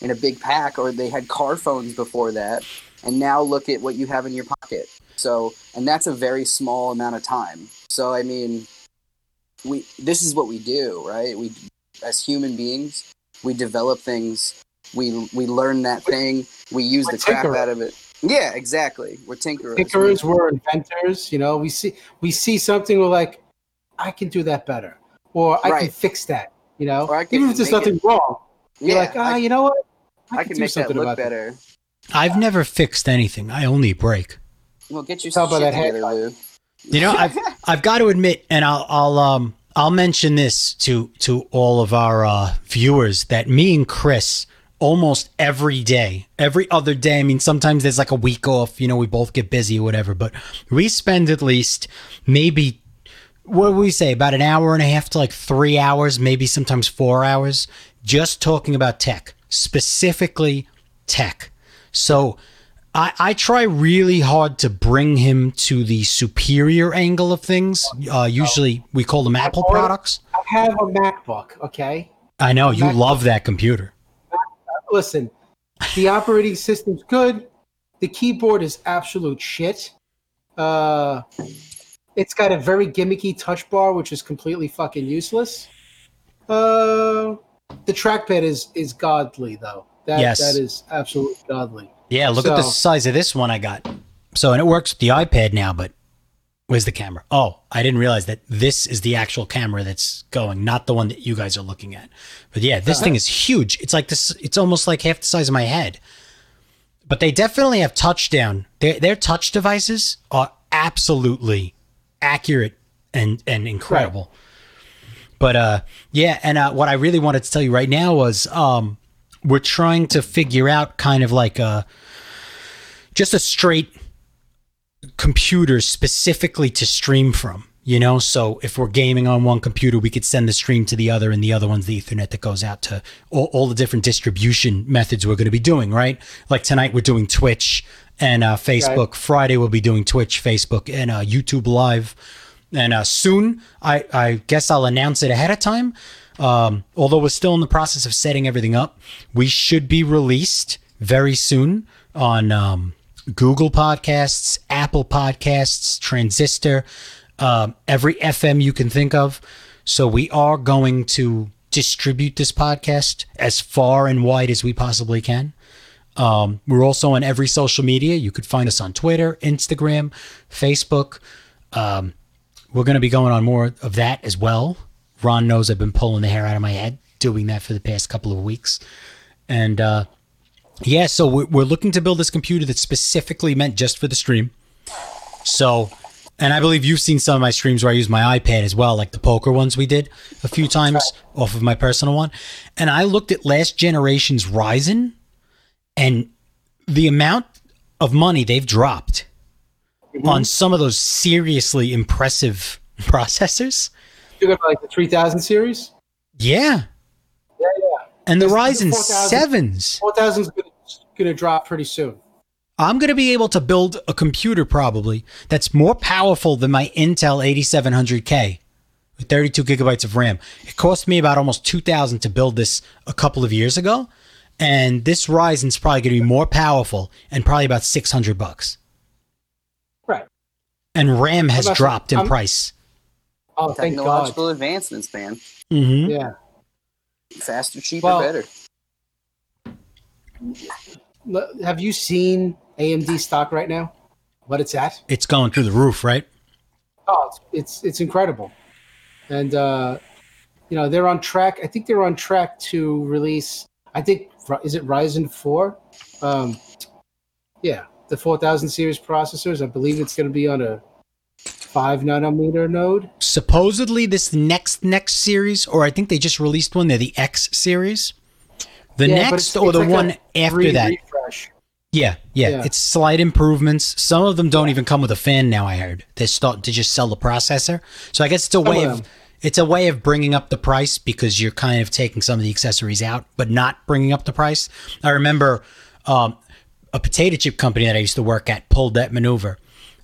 in a big pack or they had car phones before that and now look at what you have in your pocket. So and that's a very small amount of time. So i mean we this is what we do right? We as human beings we develop things we we learn that thing we use We're the crap tinkerers. out of it yeah exactly we're tinkerers tinkerers were inventors. You know, we see we see something, we're like, I can do that better, or I can fix that. You know, Or I can even if there's nothing it- wrong, you're yeah like, ah, I, you know what? I can do make that something look about better I've never fixed anything. I only break. well get your Tell shit that together. Lou. You know, I've I've got to admit, and I'll I'll um I'll mention this to to all of our uh, viewers that me and Chris almost every day, every other day. I mean, sometimes there's like a week off. You know, we both get busy or whatever, but we spend at least maybe what do we say about an hour and a half to like three hours, maybe sometimes four hours, just talking about tech, specifically tech. So I, I try really hard to bring him to the superior angle of things. Uh, usually we call them Apple products. I have a MacBook. Okay, I know you Mac- love that computer. listen, the operating system's good. The keyboard is absolute shit. Uh, it's got a very gimmicky touch bar, which is completely fucking useless. Uh, the trackpad is is godly though. That Yes. that is absolutely godly. Yeah, look at the size of this one I got. So, and it works with the iPad now, but where's the camera? Oh, I didn't realize that this is the actual camera that's going, not the one that you guys are looking at. But yeah, this thing is huge. It's like this, it's almost like half the size of my head. But they definitely have touchdown. Their, their touch devices are absolutely accurate and, and incredible. But uh, yeah, and uh, what I really wanted to tell you right now was um, we're trying to figure out kind of like a just a straight computer specifically to stream from. You know, so if we're gaming on one computer, we could send the stream to the other, and the other one's the Ethernet that goes out to all, all the different distribution methods we're going to be doing, right? Like tonight, we're doing Twitch and uh, Facebook. Right. Friday, we'll be doing Twitch, Facebook, and uh, YouTube Live. And uh, soon, I, I guess I'll announce it ahead of time. Um, although we're still in the process of setting everything up, we should be released very soon on um, Google Podcasts, Apple Podcasts, Transistor, um, every FM you can think of. So we are going to distribute this podcast as far and wide as we possibly can. Um, we're also on every social media. You could find us on Twitter, Instagram, Facebook. Um, we're going to be going on more of that as well. Ron knows I've been pulling the hair out of my head doing that for the past couple of weeks. And uh, yeah, so we're, we're looking to build this computer that's specifically meant just for the stream. So, and I believe you've seen some of my streams where I use my iPad as well, like the poker ones we did a few times off of my personal one. And I looked at last generation's Ryzen and the amount of money they've dropped mm-hmm. on some of those seriously impressive (laughs) processors. You got like the 3000 series? Yeah. And the This- the Ryzen 4000 7s. 4000 is going to drop pretty soon. I'm going to be able to build a computer probably that's more powerful than my Intel 8700K with 32 gigabytes of RAM. It cost me about almost 2000 to build this a couple of years ago, and this Ryzen's probably going to be more powerful and probably about 600 bucks. Right. And RAM has dropped in I'm- price. Oh, thank God. Technological advancements, man. hmm Yeah. Faster, cheaper, Well- better. Have you seen AMD stock right now? What it's at? It's going through the roof, right? Oh, it's it's, it's incredible, and uh, you know they're on track. I think they're on track to release. I think is it Ryzen four? Um, yeah, the four thousand series processors. I believe it's going to be on a five nanometer node. Supposedly, this next next series, or I think they just released one. They're the X series. The Yeah, next it's- or it's the like one after that. refresh. Yeah, yeah, Yeah. It's slight improvements. Some of them don't even come with a fan now. I heard they're starting to just sell the processor. So I guess it's a way of of it's a way of bringing up the price because you're kind of taking some of the accessories out, but not bringing up the price. I remember um, a potato chip company that I used to work at pulled that maneuver.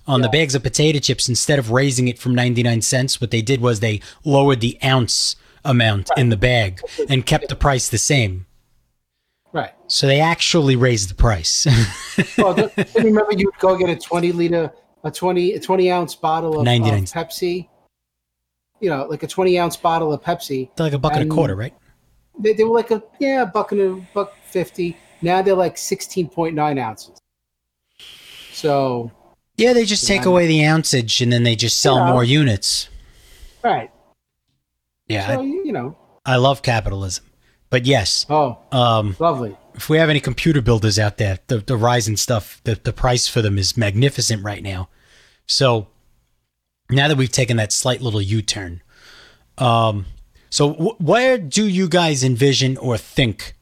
On the bags of potato chips, instead of raising it from 99 cents, what they did was they lowered the ounce amount in the bag and kept the price the same. Right. So they actually raised the price. (laughs) Well, don't, remember you'd go get a twenty liter, a 20, a 20 ounce bottle of, of 99. Pepsi. You know, like a twenty ounce bottle of Pepsi. They're like a buck and a quarter, right? They, they were like a yeah, a buck and a buck fifty. Now they're like sixteen point nine ounces. So Yeah, they just take away the ounceage and then they just sell Yeah. more units. right. Yeah, So you know. I, I love capitalism. But yes, Oh, um, lovely. if we have any computer builders out there, the, the Ryzen stuff, the, the price for them is magnificent right now. So now that we've taken that slight little U turn, um, so w- where do you guys envision or think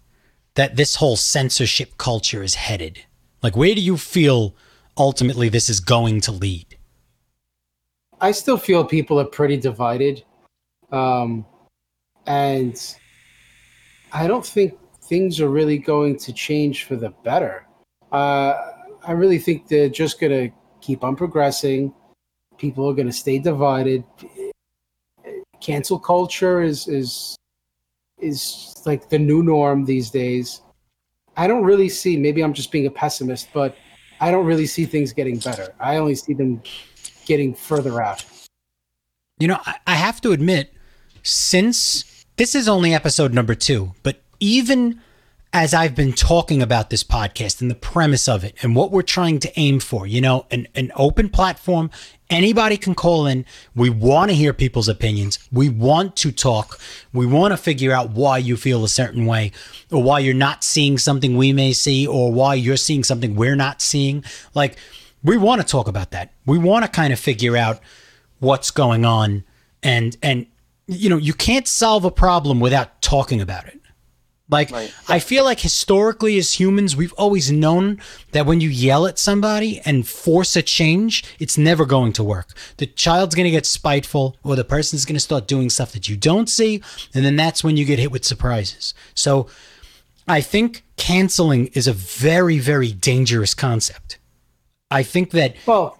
that this whole censorship culture is headed? Like, where do you feel ultimately this is going to lead? I still feel people are pretty divided. Um, and I don't think things are really going to change for the better. Uh, I really think they're just going to keep on progressing. People are going to stay divided. Cancel culture is is is like the new norm these days. I don't really see. Maybe I'm just being a pessimist, but I don't really see things getting better. I only see them getting further out. You know, I, I have to admit, since this is only episode number two, but even as I've been talking about this podcast and the premise of it and what we're trying to aim for, you know, an, an open platform, anybody can call in. We want to hear people's opinions. We want to talk. We want to figure out why you feel a certain way or why you're not seeing something we may see or why you're seeing something we're not seeing. Like, we want to talk about that. We want to kind of figure out what's going on and and you know you can't solve a problem without talking about it Like, Right. I feel like historically, as humans, we've always known that when you yell at somebody and force a change, it's never going to work. The child's going to get spiteful, or the person's going to start doing stuff that you don't see, and then that's when you get hit with surprises. So, I think canceling is a very, very dangerous concept. I think that. Well,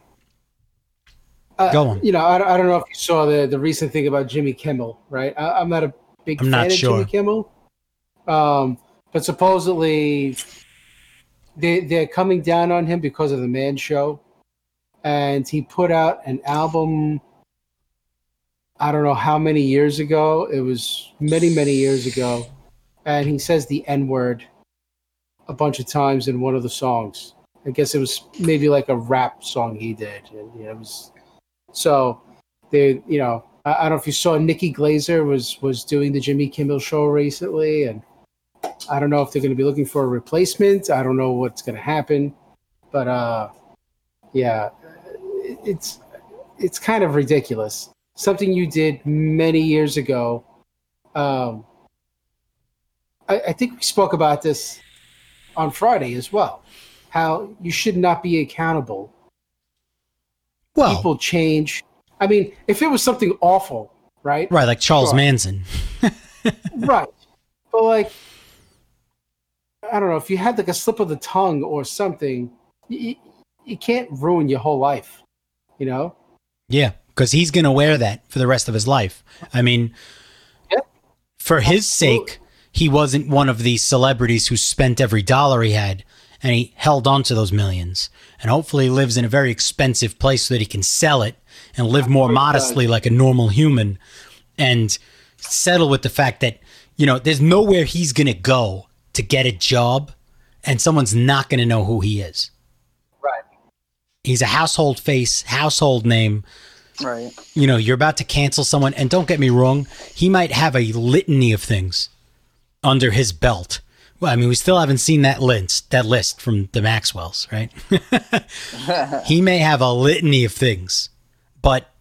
uh, Go on. You know, I, I don't know if you saw the the recent thing about Jimmy Kimmel, right? I, I'm not a big I'm fan not of sure. Jimmy Kimmel, um, but supposedly they they're coming down on him because of the Man Show, and he put out an album. I don't know how many years ago. It was many, many years ago, and he says the N word a bunch of times in one of the songs. I guess it was maybe like a rap song he did. And, it was so they, you know, I, I don't know if you saw Nikki Glazer was was doing the Jimmy Kimmel show recently, and I don't know if they're going to be looking for a replacement. I don't know what's going to happen, but uh, yeah, it's it's kind of ridiculous. Something you did many years ago. Um, I, I think we spoke about this on Friday as well. How you should not be accountable Well, people change. I mean, if it was something awful, right? right, like Charles Sure. Manson. (laughs) right. But like, I don't know, if you had like a slip of the tongue or something, you, you can't ruin your whole life, you know? Yeah, because he's going to wear that for the rest of his life. I mean, Yeah. for his Absolutely. sake, he wasn't one of these celebrities who spent every dollar he had and he held on to those millions. And hopefully he lives in a very expensive place so that he can sell it and live more Of course he modestly like a normal human and settle with the fact that, you know, there's nowhere he's going to go to get a job and someone's not going to know who he is. Right. He's a household face, household name Right. you know, you're about to cancel someone, and don't get me wrong, he might have a litany of things under his belt. Well, I mean, we still haven't seen that list, that list from the Maxwells, right? (laughs) he may have a litany of things, but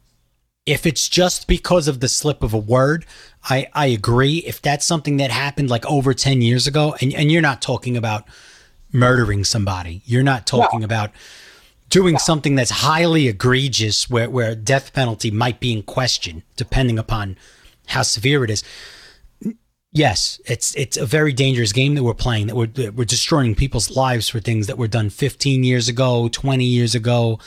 if it's just because of the slip of a word, I, I agree. If that's something that happened like over 10 years ago, and, and you're not talking about murdering somebody, you're not talking about doing something that's highly egregious where, where death penalty might be in question, depending upon how severe it is. Yes, it's it's a very dangerous game that we're playing. That we're that we're destroying people's lives for things that were done 15 years ago, 20 years ago,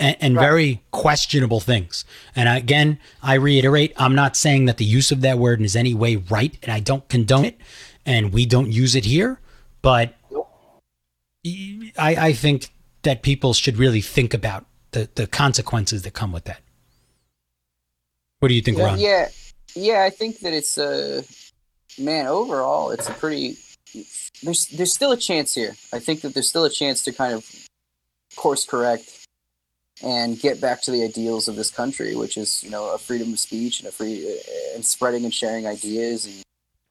and, and very questionable things. And again, I reiterate, I'm not saying that the use of that word is any way right, and I don't condone it, and we don't use it here. But I, I think that people should really think about the, the consequences that come with that. What do you think, Yeah, Ron? yeah, yeah. I think that it's a man. Overall, it's a pretty. There's there's still a chance here. I think that there's still a chance to kind of course correct and get back to the ideals of this country, which is you know a freedom of speech and a free and spreading and sharing ideas and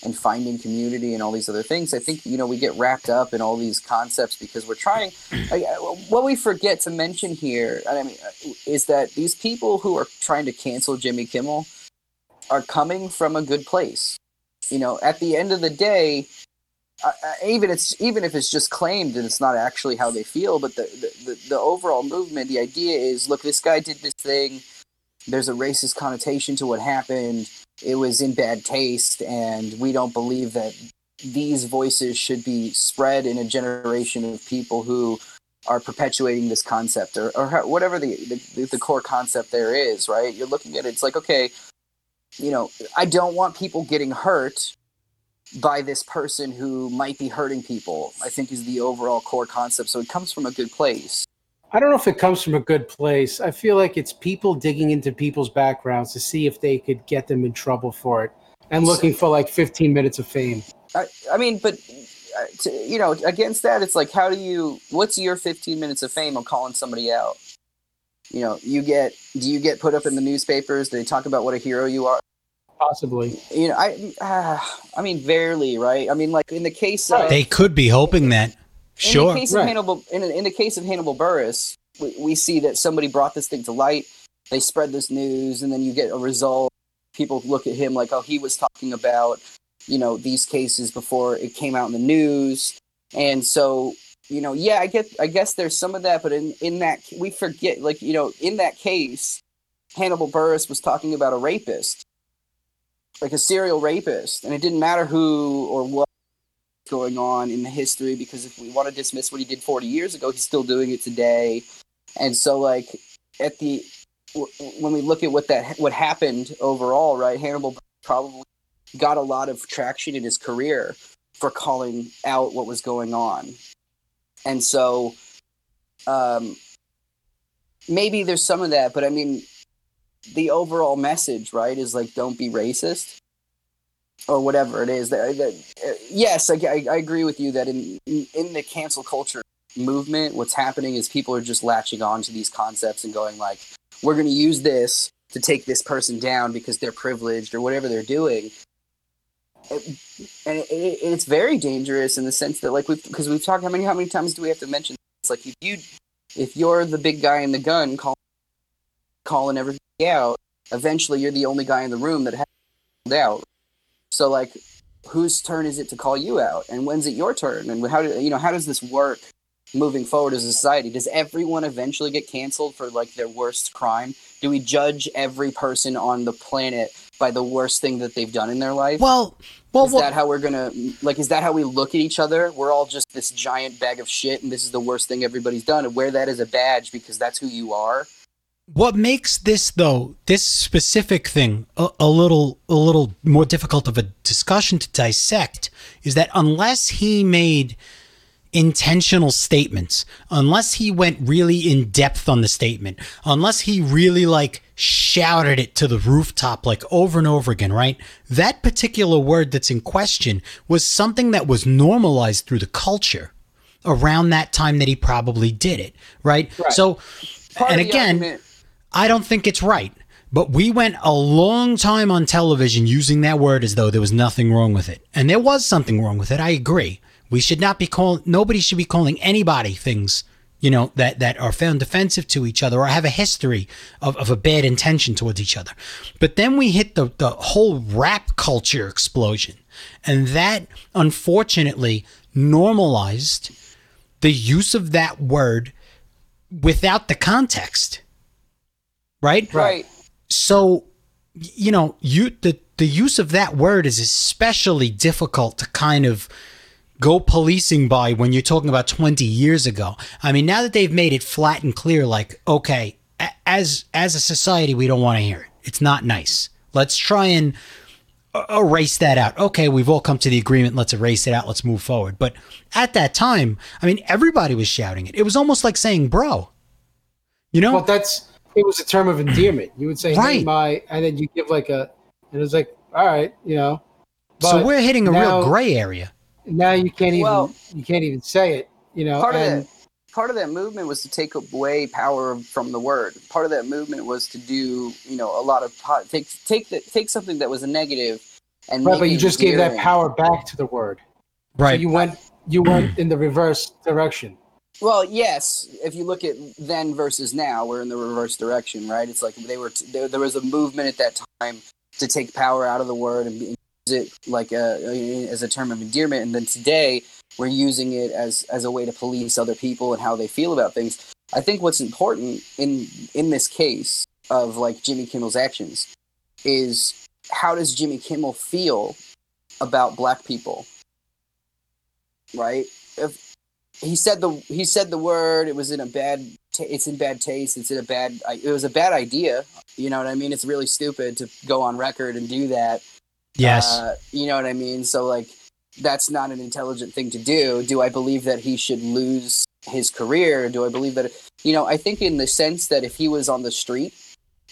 and finding community and all these other things. I think you know we get wrapped up in all these concepts because we're trying. I- what we forget to mention here, I mean, uh, is that these people who are trying to cancel Jimmy Kimmel are coming from a good place. You know, at the end of the day, uh, uh, even it's even if it's just claimed and it's not actually how they feel, but the, the the the overall movement, the idea is, look, this guy did this thing. There's a racist connotation to what happened. It was in bad taste, and we don't believe that these voices should be spread in a generation of people who are perpetuating this concept or, or whatever the, the the core concept there is right you're looking at it it's like okay you know i don't want people getting hurt by this person who might be hurting people i think is the overall core concept. So it comes from a good place. I don't know if it comes from a good place. I feel like it's people digging into people's backgrounds to see if they could get them in trouble for it and looking for like 15 minutes of fame. i, I mean but uh, to, you know against that it's like how do you what's your 15 minutes of fame on calling somebody out? You know you get do you get put up in the newspapers? Do they talk about what a hero you are Possibly. you know i uh, i mean barely right i mean like in the case of They could be hoping that. in Sure. the case Right. of hannibal in, in the case of Hannibal Buress we, we see that somebody brought this thing to light they spread this news and then you get a result people look at him like oh he was talking about you know these cases before it came out in the news and so you know yeah i get i guess there's some of that but in in that we forget like you know in that case Hannibal Buress was talking about a rapist like a serial rapist and it didn't matter who or what going on in the history because if we want to dismiss what he did 40 years ago he's still doing it today and so like at the when we look at what that what happened overall right hannibal probably got a lot of traction in his career for calling out what was going on. And so um, maybe there's some of that, but I mean, the overall message, right, is like, don't be racist or whatever it is. That, that uh, yes, I, I, agree with you that in in the cancel culture movement, what's happening is people are just latching on to these concepts and going like, we're going to use this to take this person down because they're privileged or whatever they're doing and it, it, it's very dangerous in the sense that like we because we've talked how many how many times do we have to mention it's like if you if you're the big guy in the gun call, calling everything out eventually you're the only guy in the room that has out. So like whose turn is it to call you out? And when's it your turn? And how do you know how does this work moving forward as a society? Does everyone eventually get canceled for like their worst crime? Do we judge every person on the planet by the worst thing that they've done in their life? Well, well, is well that how we're gonna like is that how we look at each other? We're all just this giant bag of shit and this is the worst thing everybody's done. And wear that as a badge because that's who you are what makes this though this specific thing a, a little a little more difficult of a discussion to dissect is that unless he made intentional statements unless he went really in depth on the statement unless he really like shouted it to the rooftop like over and over again right that particular word that's in question was something that was normalized through the culture around that time that he probably did it right, Right. so Part and again argument- I don't think it's right. But we went a long time on television using that word as though there was nothing wrong with it. And there was something wrong with it. I agree. We should not be calling, nobody should be calling anybody things, you know, that, that are found offensive to each other or have a history of, of a bad intention towards each other. But then we hit the, the whole rap culture explosion. And that unfortunately normalized the use of that word without the context. Right? right. So you know you the the use of that word is especially difficult to kind of go policing by when you're talking about 20 years ago. I mean now that they've made it flat and clear like okay a- as as a society we don't want to hear it. It's not nice. Let's try and erase that out. Okay we've all come to the agreement let's erase it out let's move forward. But at that time i mean everybody was shouting it. It was almost like saying bro. You know? Well, that's it was a term of endearment. You would say, Right. "Hey, my," and then you give like a, and it was like, "All right," you know. so we're hitting a now- real gray area now you can't even Well- you can't even say it. You know, part of and that part of that movement was to take away power from the word part of that movement was to do you know a lot of po- take take the, take something that was a negative and right, make but you it just gave that power back to the word. So right you went you went (clears throat) in the reverse direction. Well, yes. If you look at then versus now, we're in the reverse direction, right? It's like they were t- there, there was a movement at that time to take power out of the word and use it like a, as a term of endearment, and then today we're using it as as a way to police other people and how they feel about things. I think what's important in in this case of like Jimmy Kimmel's actions is how does Jimmy Kimmel feel about black people? Right? If he said the he said the word, it was in a bad ta it's in bad taste, it's in a bad it was a bad idea. You know what I mean? It's really stupid to go on record and do that. yes Uh, you know what I mean? So like that's not an intelligent thing to do. Do I believe that he should lose his career? Do I believe that you know, I think in the sense that if he was on the street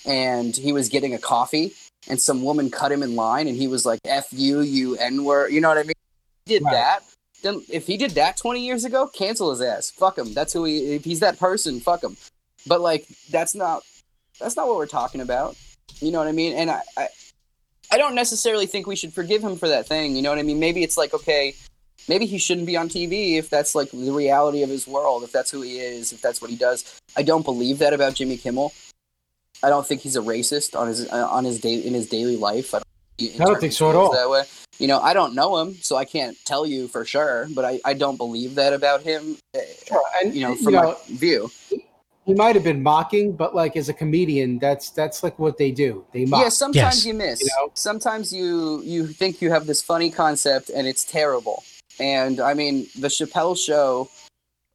and he was getting a coffee and some woman cut him in line and he was like F you, you N word, you know what I mean? He did Right. that. Then if he did that 20 years ago, cancel his ass. Fuck him. That's who he if he's that person, fuck him. But like that's not that's not what we're talking about. You know what I mean? And I, I I don't necessarily think we should forgive him for that thing. You know what I mean? Maybe it's like, okay, maybe he shouldn't be on TV if that's like the reality of his world, if that's who he is, if that's what he does. I don't believe that about Jimmy Kimmel. I don't think he's a racist on his on his day in his daily life. I don't, I don't think so at all. That way. You know, I don't know him, so I can't tell you for sure, but I, I don't believe that about him. uh, and You know, you from know, my view. he might have been mocking, but like as a comedian, that's that's like what they do. They mock. Yeah, sometimes Yes. you miss. You know? Sometimes you you think you have this funny concept and it's terrible. And I mean, the Chappelle show,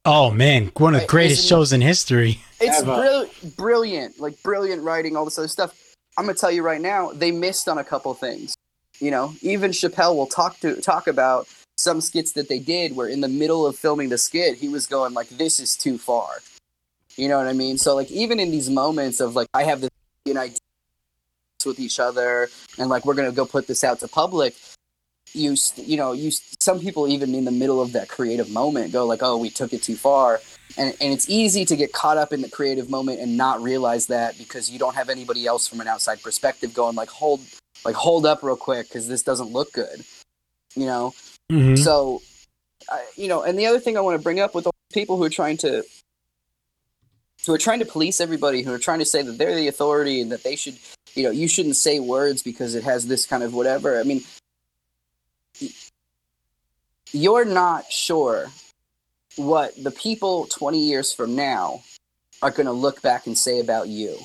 Oh man, one of the greatest shows in history. (laughs) it's Ever. brill- brilliant, like brilliant writing, all this other stuff. I'm gonna tell you right now, they missed on a couple things. You know, even Chappelle will talk to talk about some skits that they did where in the middle of filming the skit, he was going like, "This is too far." You know what I mean? So like, even in these moments of like, I have this know, idea with each other, and like we're gonna go put this out to public. You you know you some people even in the middle of that creative moment go like, "Oh, we took it too far." and, and it's easy to get caught up in the creative moment and not realize that because you don't have anybody else from an outside perspective going like hold like hold up real quick because this doesn't look good you know Mhm. so I you know and the other thing i want to bring up with all people who are trying to who are trying to police everybody who are trying to say that they're the authority and that they should you know you shouldn't say words because it has this kind of whatever i mean you're not sure what the people 20 years from now are going to look back and say about you.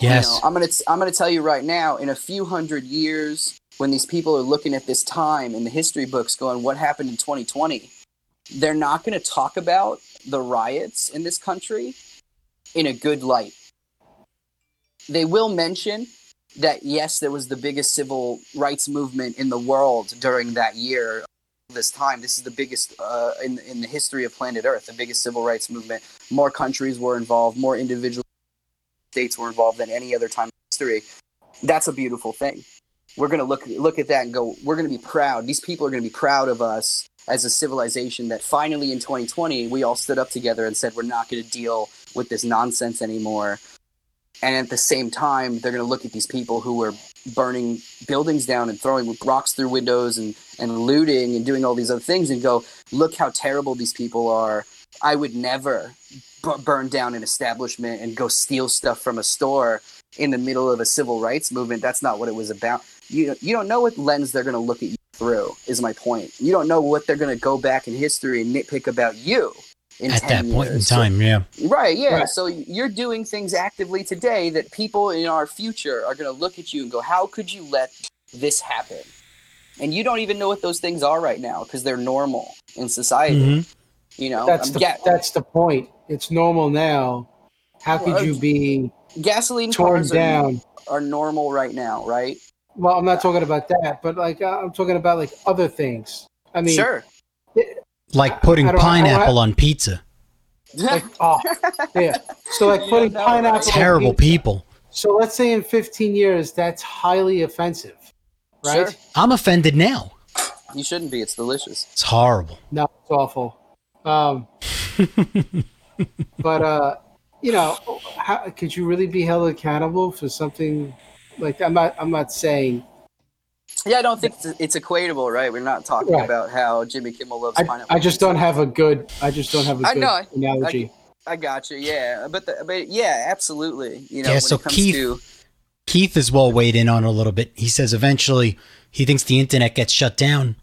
Yes. You know, I'm going to I'm to tell you right now in a few hundred years when these people are looking at this time in the history books going what happened in 2020, they're not going to talk about the riots in this country in a good light. They will mention that yes, there was the biggest civil rights movement in the world during that year this time. This is the biggest uh, in in the history of planet Earth, the biggest civil rights movement. More countries were involved, more individual states were involved than any other time in history. That's a beautiful thing. We're gonna look look at that and go. We're gonna be proud. These people are gonna be proud of us as a civilization that finally in 2020 we all stood up together and said we're not going to deal with this nonsense anymore. And at the same time, they're going to look at these people who were burning buildings down and throwing rocks through windows and, and looting and doing all these other things and go, look how terrible these people are. I would never b- burn down an establishment and go steal stuff from a store in the middle of a civil rights movement. That's not what it was about. You, you don't know what lens they're going to look at you through, is my point. You don't know what they're going to go back in history and nitpick about you. In At 10 that point in years. So- time, yeah. Right, yeah. Right. So you're doing things actively today that people in our future are going to look at you and go, "How could you let this happen?" And you don't even know what those things are right now because they're normal in society. Mhm. You know, That's the ga- that's the point. It's normal now. How could you be gasoline torn cars are, down? are normal right now, right? Well, I'm not talking about that, but like uh, I'm talking about like other things. I mean, sure. Like putting I don't- I don't pineapple have- on pizza. like oh yeah. So like (laughs) Yeah, putting no, pineapple. right. on Terrible pizza. people. So let's say in 15 years, that's highly offensive, right? Sure. I'm offended now. You shouldn't be. It's delicious. It's horrible. No, it's awful. Um, (laughs) but uh, you know, how, could you really be held accountable for something like I'm not? I'm not saying. Yeah, I don't think it's, it's equatable, right? We're not talking Right. about how Jimmy Kimmel loves I, pineapple. I just don't have a good. I just don't have a I good know. analogy. I got you. Yeah, but the, but yeah, absolutely. You know, Yeah, when so it comes Keith- to Keith as well weighed in on a little bit. He says eventually he thinks the internet gets shut down.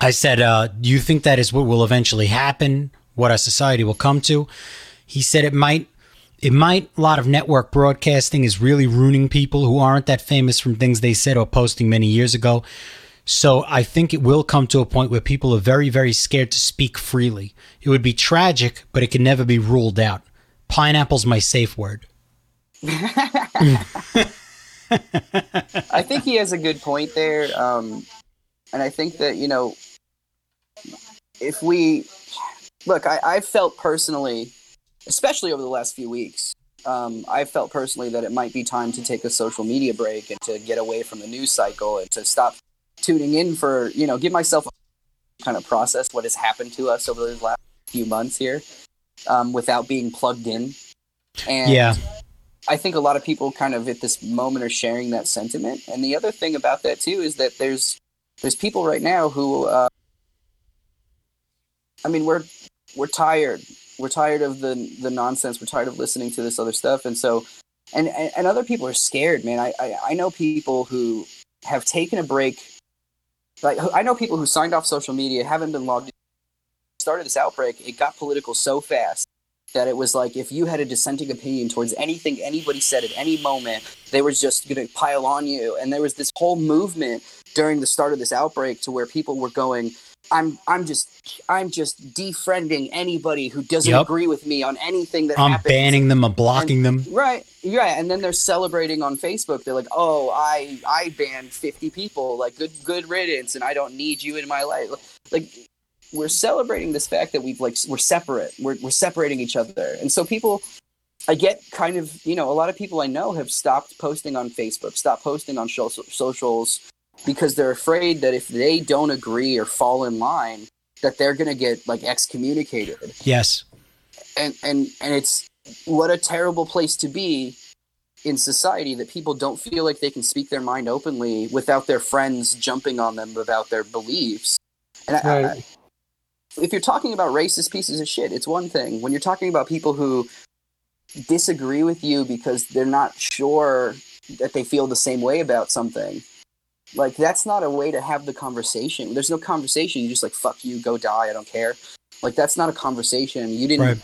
I said, uh, Do you think that is what will eventually happen? What our society will come to? He said it might. It might. A lot of network broadcasting is really ruining people who aren't that famous from things they said or posting many years ago. So I think it will come to a point where people are very, very scared to speak freely. It would be tragic, but it can never be ruled out. Pineapple's my safe word. (laughs) I think he has a good point there. Um, and I think that, you know, if we look, I, I felt personally, especially over the last few weeks, um, I felt personally that it might be time to take a social media break and to get away from the news cycle and to stop tuning in for, you know, give myself a kind of process what has happened to us over the last few months here um, without being plugged in. And Yeah. I think a lot of people kind of at this moment are sharing that sentiment. And the other thing about that too is that there's there's people right now who, uh, I mean, we're we're tired. We're tired of the the nonsense. We're tired of listening to this other stuff. And so, and and, and other people are scared, man. I, I I know people who have taken a break. Like I know people who signed off social media, haven't been logged. in. Started this outbreak, it got political so fast that it was like if you had a dissenting opinion towards anything anybody said at any moment, they were just going to pile on you. And there was this whole movement during the start of this outbreak to where people were going, I'm I'm just I'm just defriending anybody who doesn't Yep. agree with me on anything that I'm happens. banning them. I'm blocking them. Right, yeah, and then they're celebrating on Facebook. They're like, "Oh, I I banned 50 people. Like, good good riddance, and I don't need you in my life." Like, we're celebrating this fact that we've like we're separate. We're we're separating each other, and so people. I get kind of, you know, a lot of people I know have stopped posting on Facebook, stopped posting on sho- socials because they're afraid that if they don't agree or fall in line, that they're going to get like excommunicated Yes. and and and it's what a terrible place to be in society that people don't feel like they can speak their mind openly without their friends jumping on them about their beliefs. And I, I, Right. if you're talking about racist pieces of shit, it's one thing. When you're talking about people who disagree with you because they're not sure that they feel the same way about something, like that's not a way to have the conversation. There's no conversation. You just like fuck you, go die. I don't care. Like that's not a conversation. You didn't Right.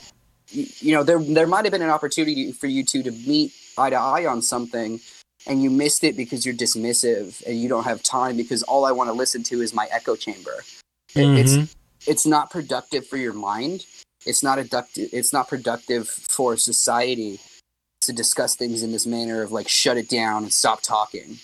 you, you know there there might have been an opportunity for you two to meet eye to eye on something and you missed it because you're dismissive and you don't have time because all I want to listen to is my echo chamber. Mhm. It's it's not productive for your mind. It's not productive. It's not productive for society to discuss things in this manner of like shut it down and stop talking.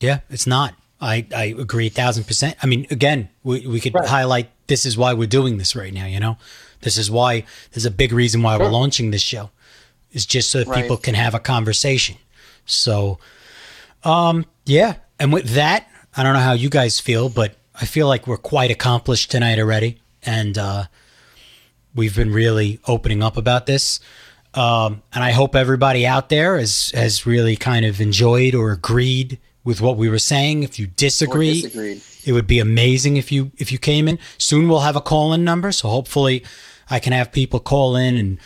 Yeah, it's not. I, I agree a thousand percent. I mean, again, we, we could Right. highlight this is why we're doing this right now, you know? This is why there's a big reason why we're launching this show. Is just so that Right. people can have a conversation. So um yeah. And with that, I don't know how you guys feel, but I feel like we're quite accomplished tonight already. And uh we've been really opening up about this. Um, and I hope everybody out there has has really kind of enjoyed or agreed with what we were saying. If you disagree, it would be amazing if you if you came in. Soon we'll have a call in number, so hopefully I can have people call in and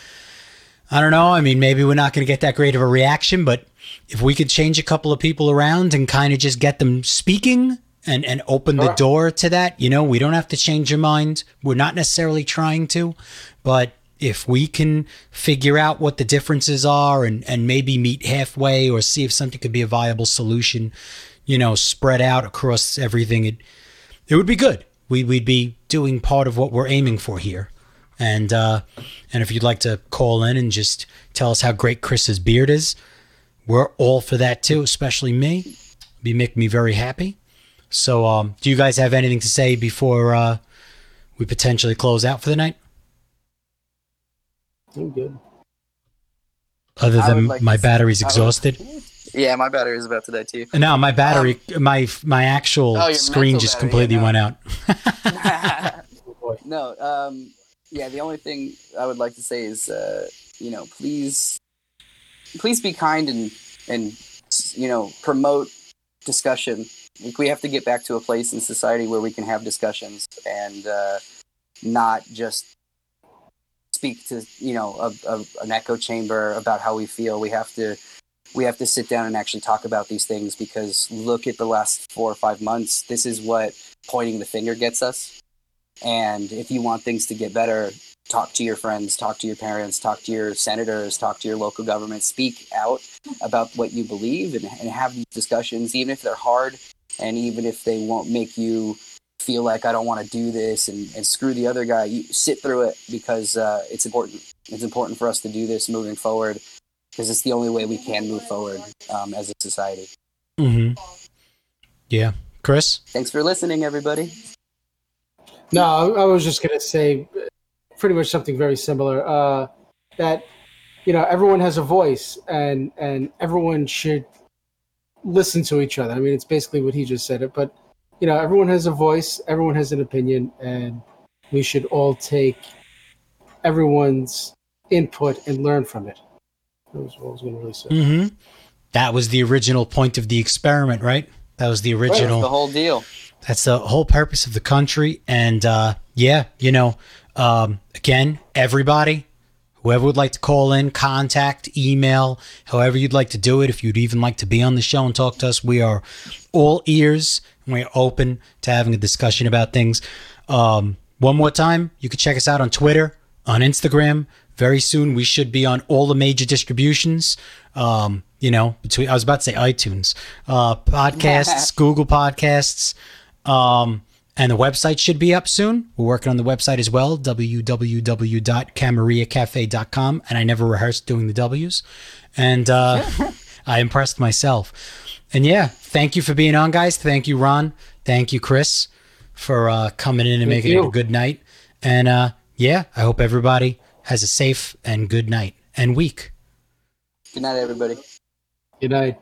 I don't know. I mean, maybe we're not going to get that great of a reaction, but if we could change a couple of people around and kind of just get them speaking and and open the door to that, you know, we don't have to change your mind. We're not necessarily trying to, but if we can figure out what the differences are and and maybe meet halfway or see if something could be a viable solution, you know, spread out across everything, it it would be good. We we'd be doing part of what we're aiming for here. And uh, and if you'd like to call in and just tell us how great Chris's beard is, we're all for that too, especially me. Be make me very happy. So, um, do you guys have anything to say before uh, we potentially close out for the night? I'm good. Other than like my to- battery's I would- exhausted. Yeah, my battery is about to die too. No, my battery, my my actual Oh, screen just battery, completely yeah, no. went out. (laughs) (laughs) Oh, no, um, yeah. The only thing I would like to say is, uh, you know, please, please be kind and and you know promote discussion. Like we have to get back to a place in society where we can have discussions and uh, not just speak to you know a, a, an echo chamber about how we feel. We have to we have to sit down and actually talk about these things because look at the last four or five months. This is what pointing the finger gets us. And if you want things to get better, talk to your friends, talk to your parents, talk to your senators, talk to your local government, speak out about what you believe and, and have these discussions, even if they're hard and even if they won't make you feel like I don't want to do this and, and screw the other guy. You sit through it because uh, it's important. It's important for us to do this moving forward because it's the only way we can move forward um, as a society. hmm Yeah, Chris. Thanks for listening, everybody. No, I, I was just gonna say pretty much something very similar. Uh, that you know everyone has a voice, and and everyone should listen to each other. I mean, it's basically what he just said. It, but you know, everyone has a voice, everyone has an opinion, and we should all take everyone's input and learn from it. That was what I was going to really say. hmm That was the original point of the experiment, right? That was the That's original. the whole deal. That's the whole purpose of the country. And uh, yeah, you know, um, again, everybody, whoever would like to call in, contact, email, however you'd like to do it. If you'd even like to be on the show and talk to us, we are all ears and we're open to having a discussion about things. Um, one more time, you can check us out on Twitter, on Instagram. Very soon, we should be on all the major distributions. Um, you know, between I was about to say iTunes, uh, podcasts, (laughs) Google Podcasts, um, and the website should be up soon. We're working on the website as well, www.camariacafe.com. And I never rehearsed doing the W's, and uh, (laughs) I impressed myself. And yeah, thank you for being on, guys. Thank you, Ron. Thank you, Chris, for uh, coming in and Thank making it a good night. And uh, yeah, I hope everybody has a safe and good night and week. Good night, everybody. Good night.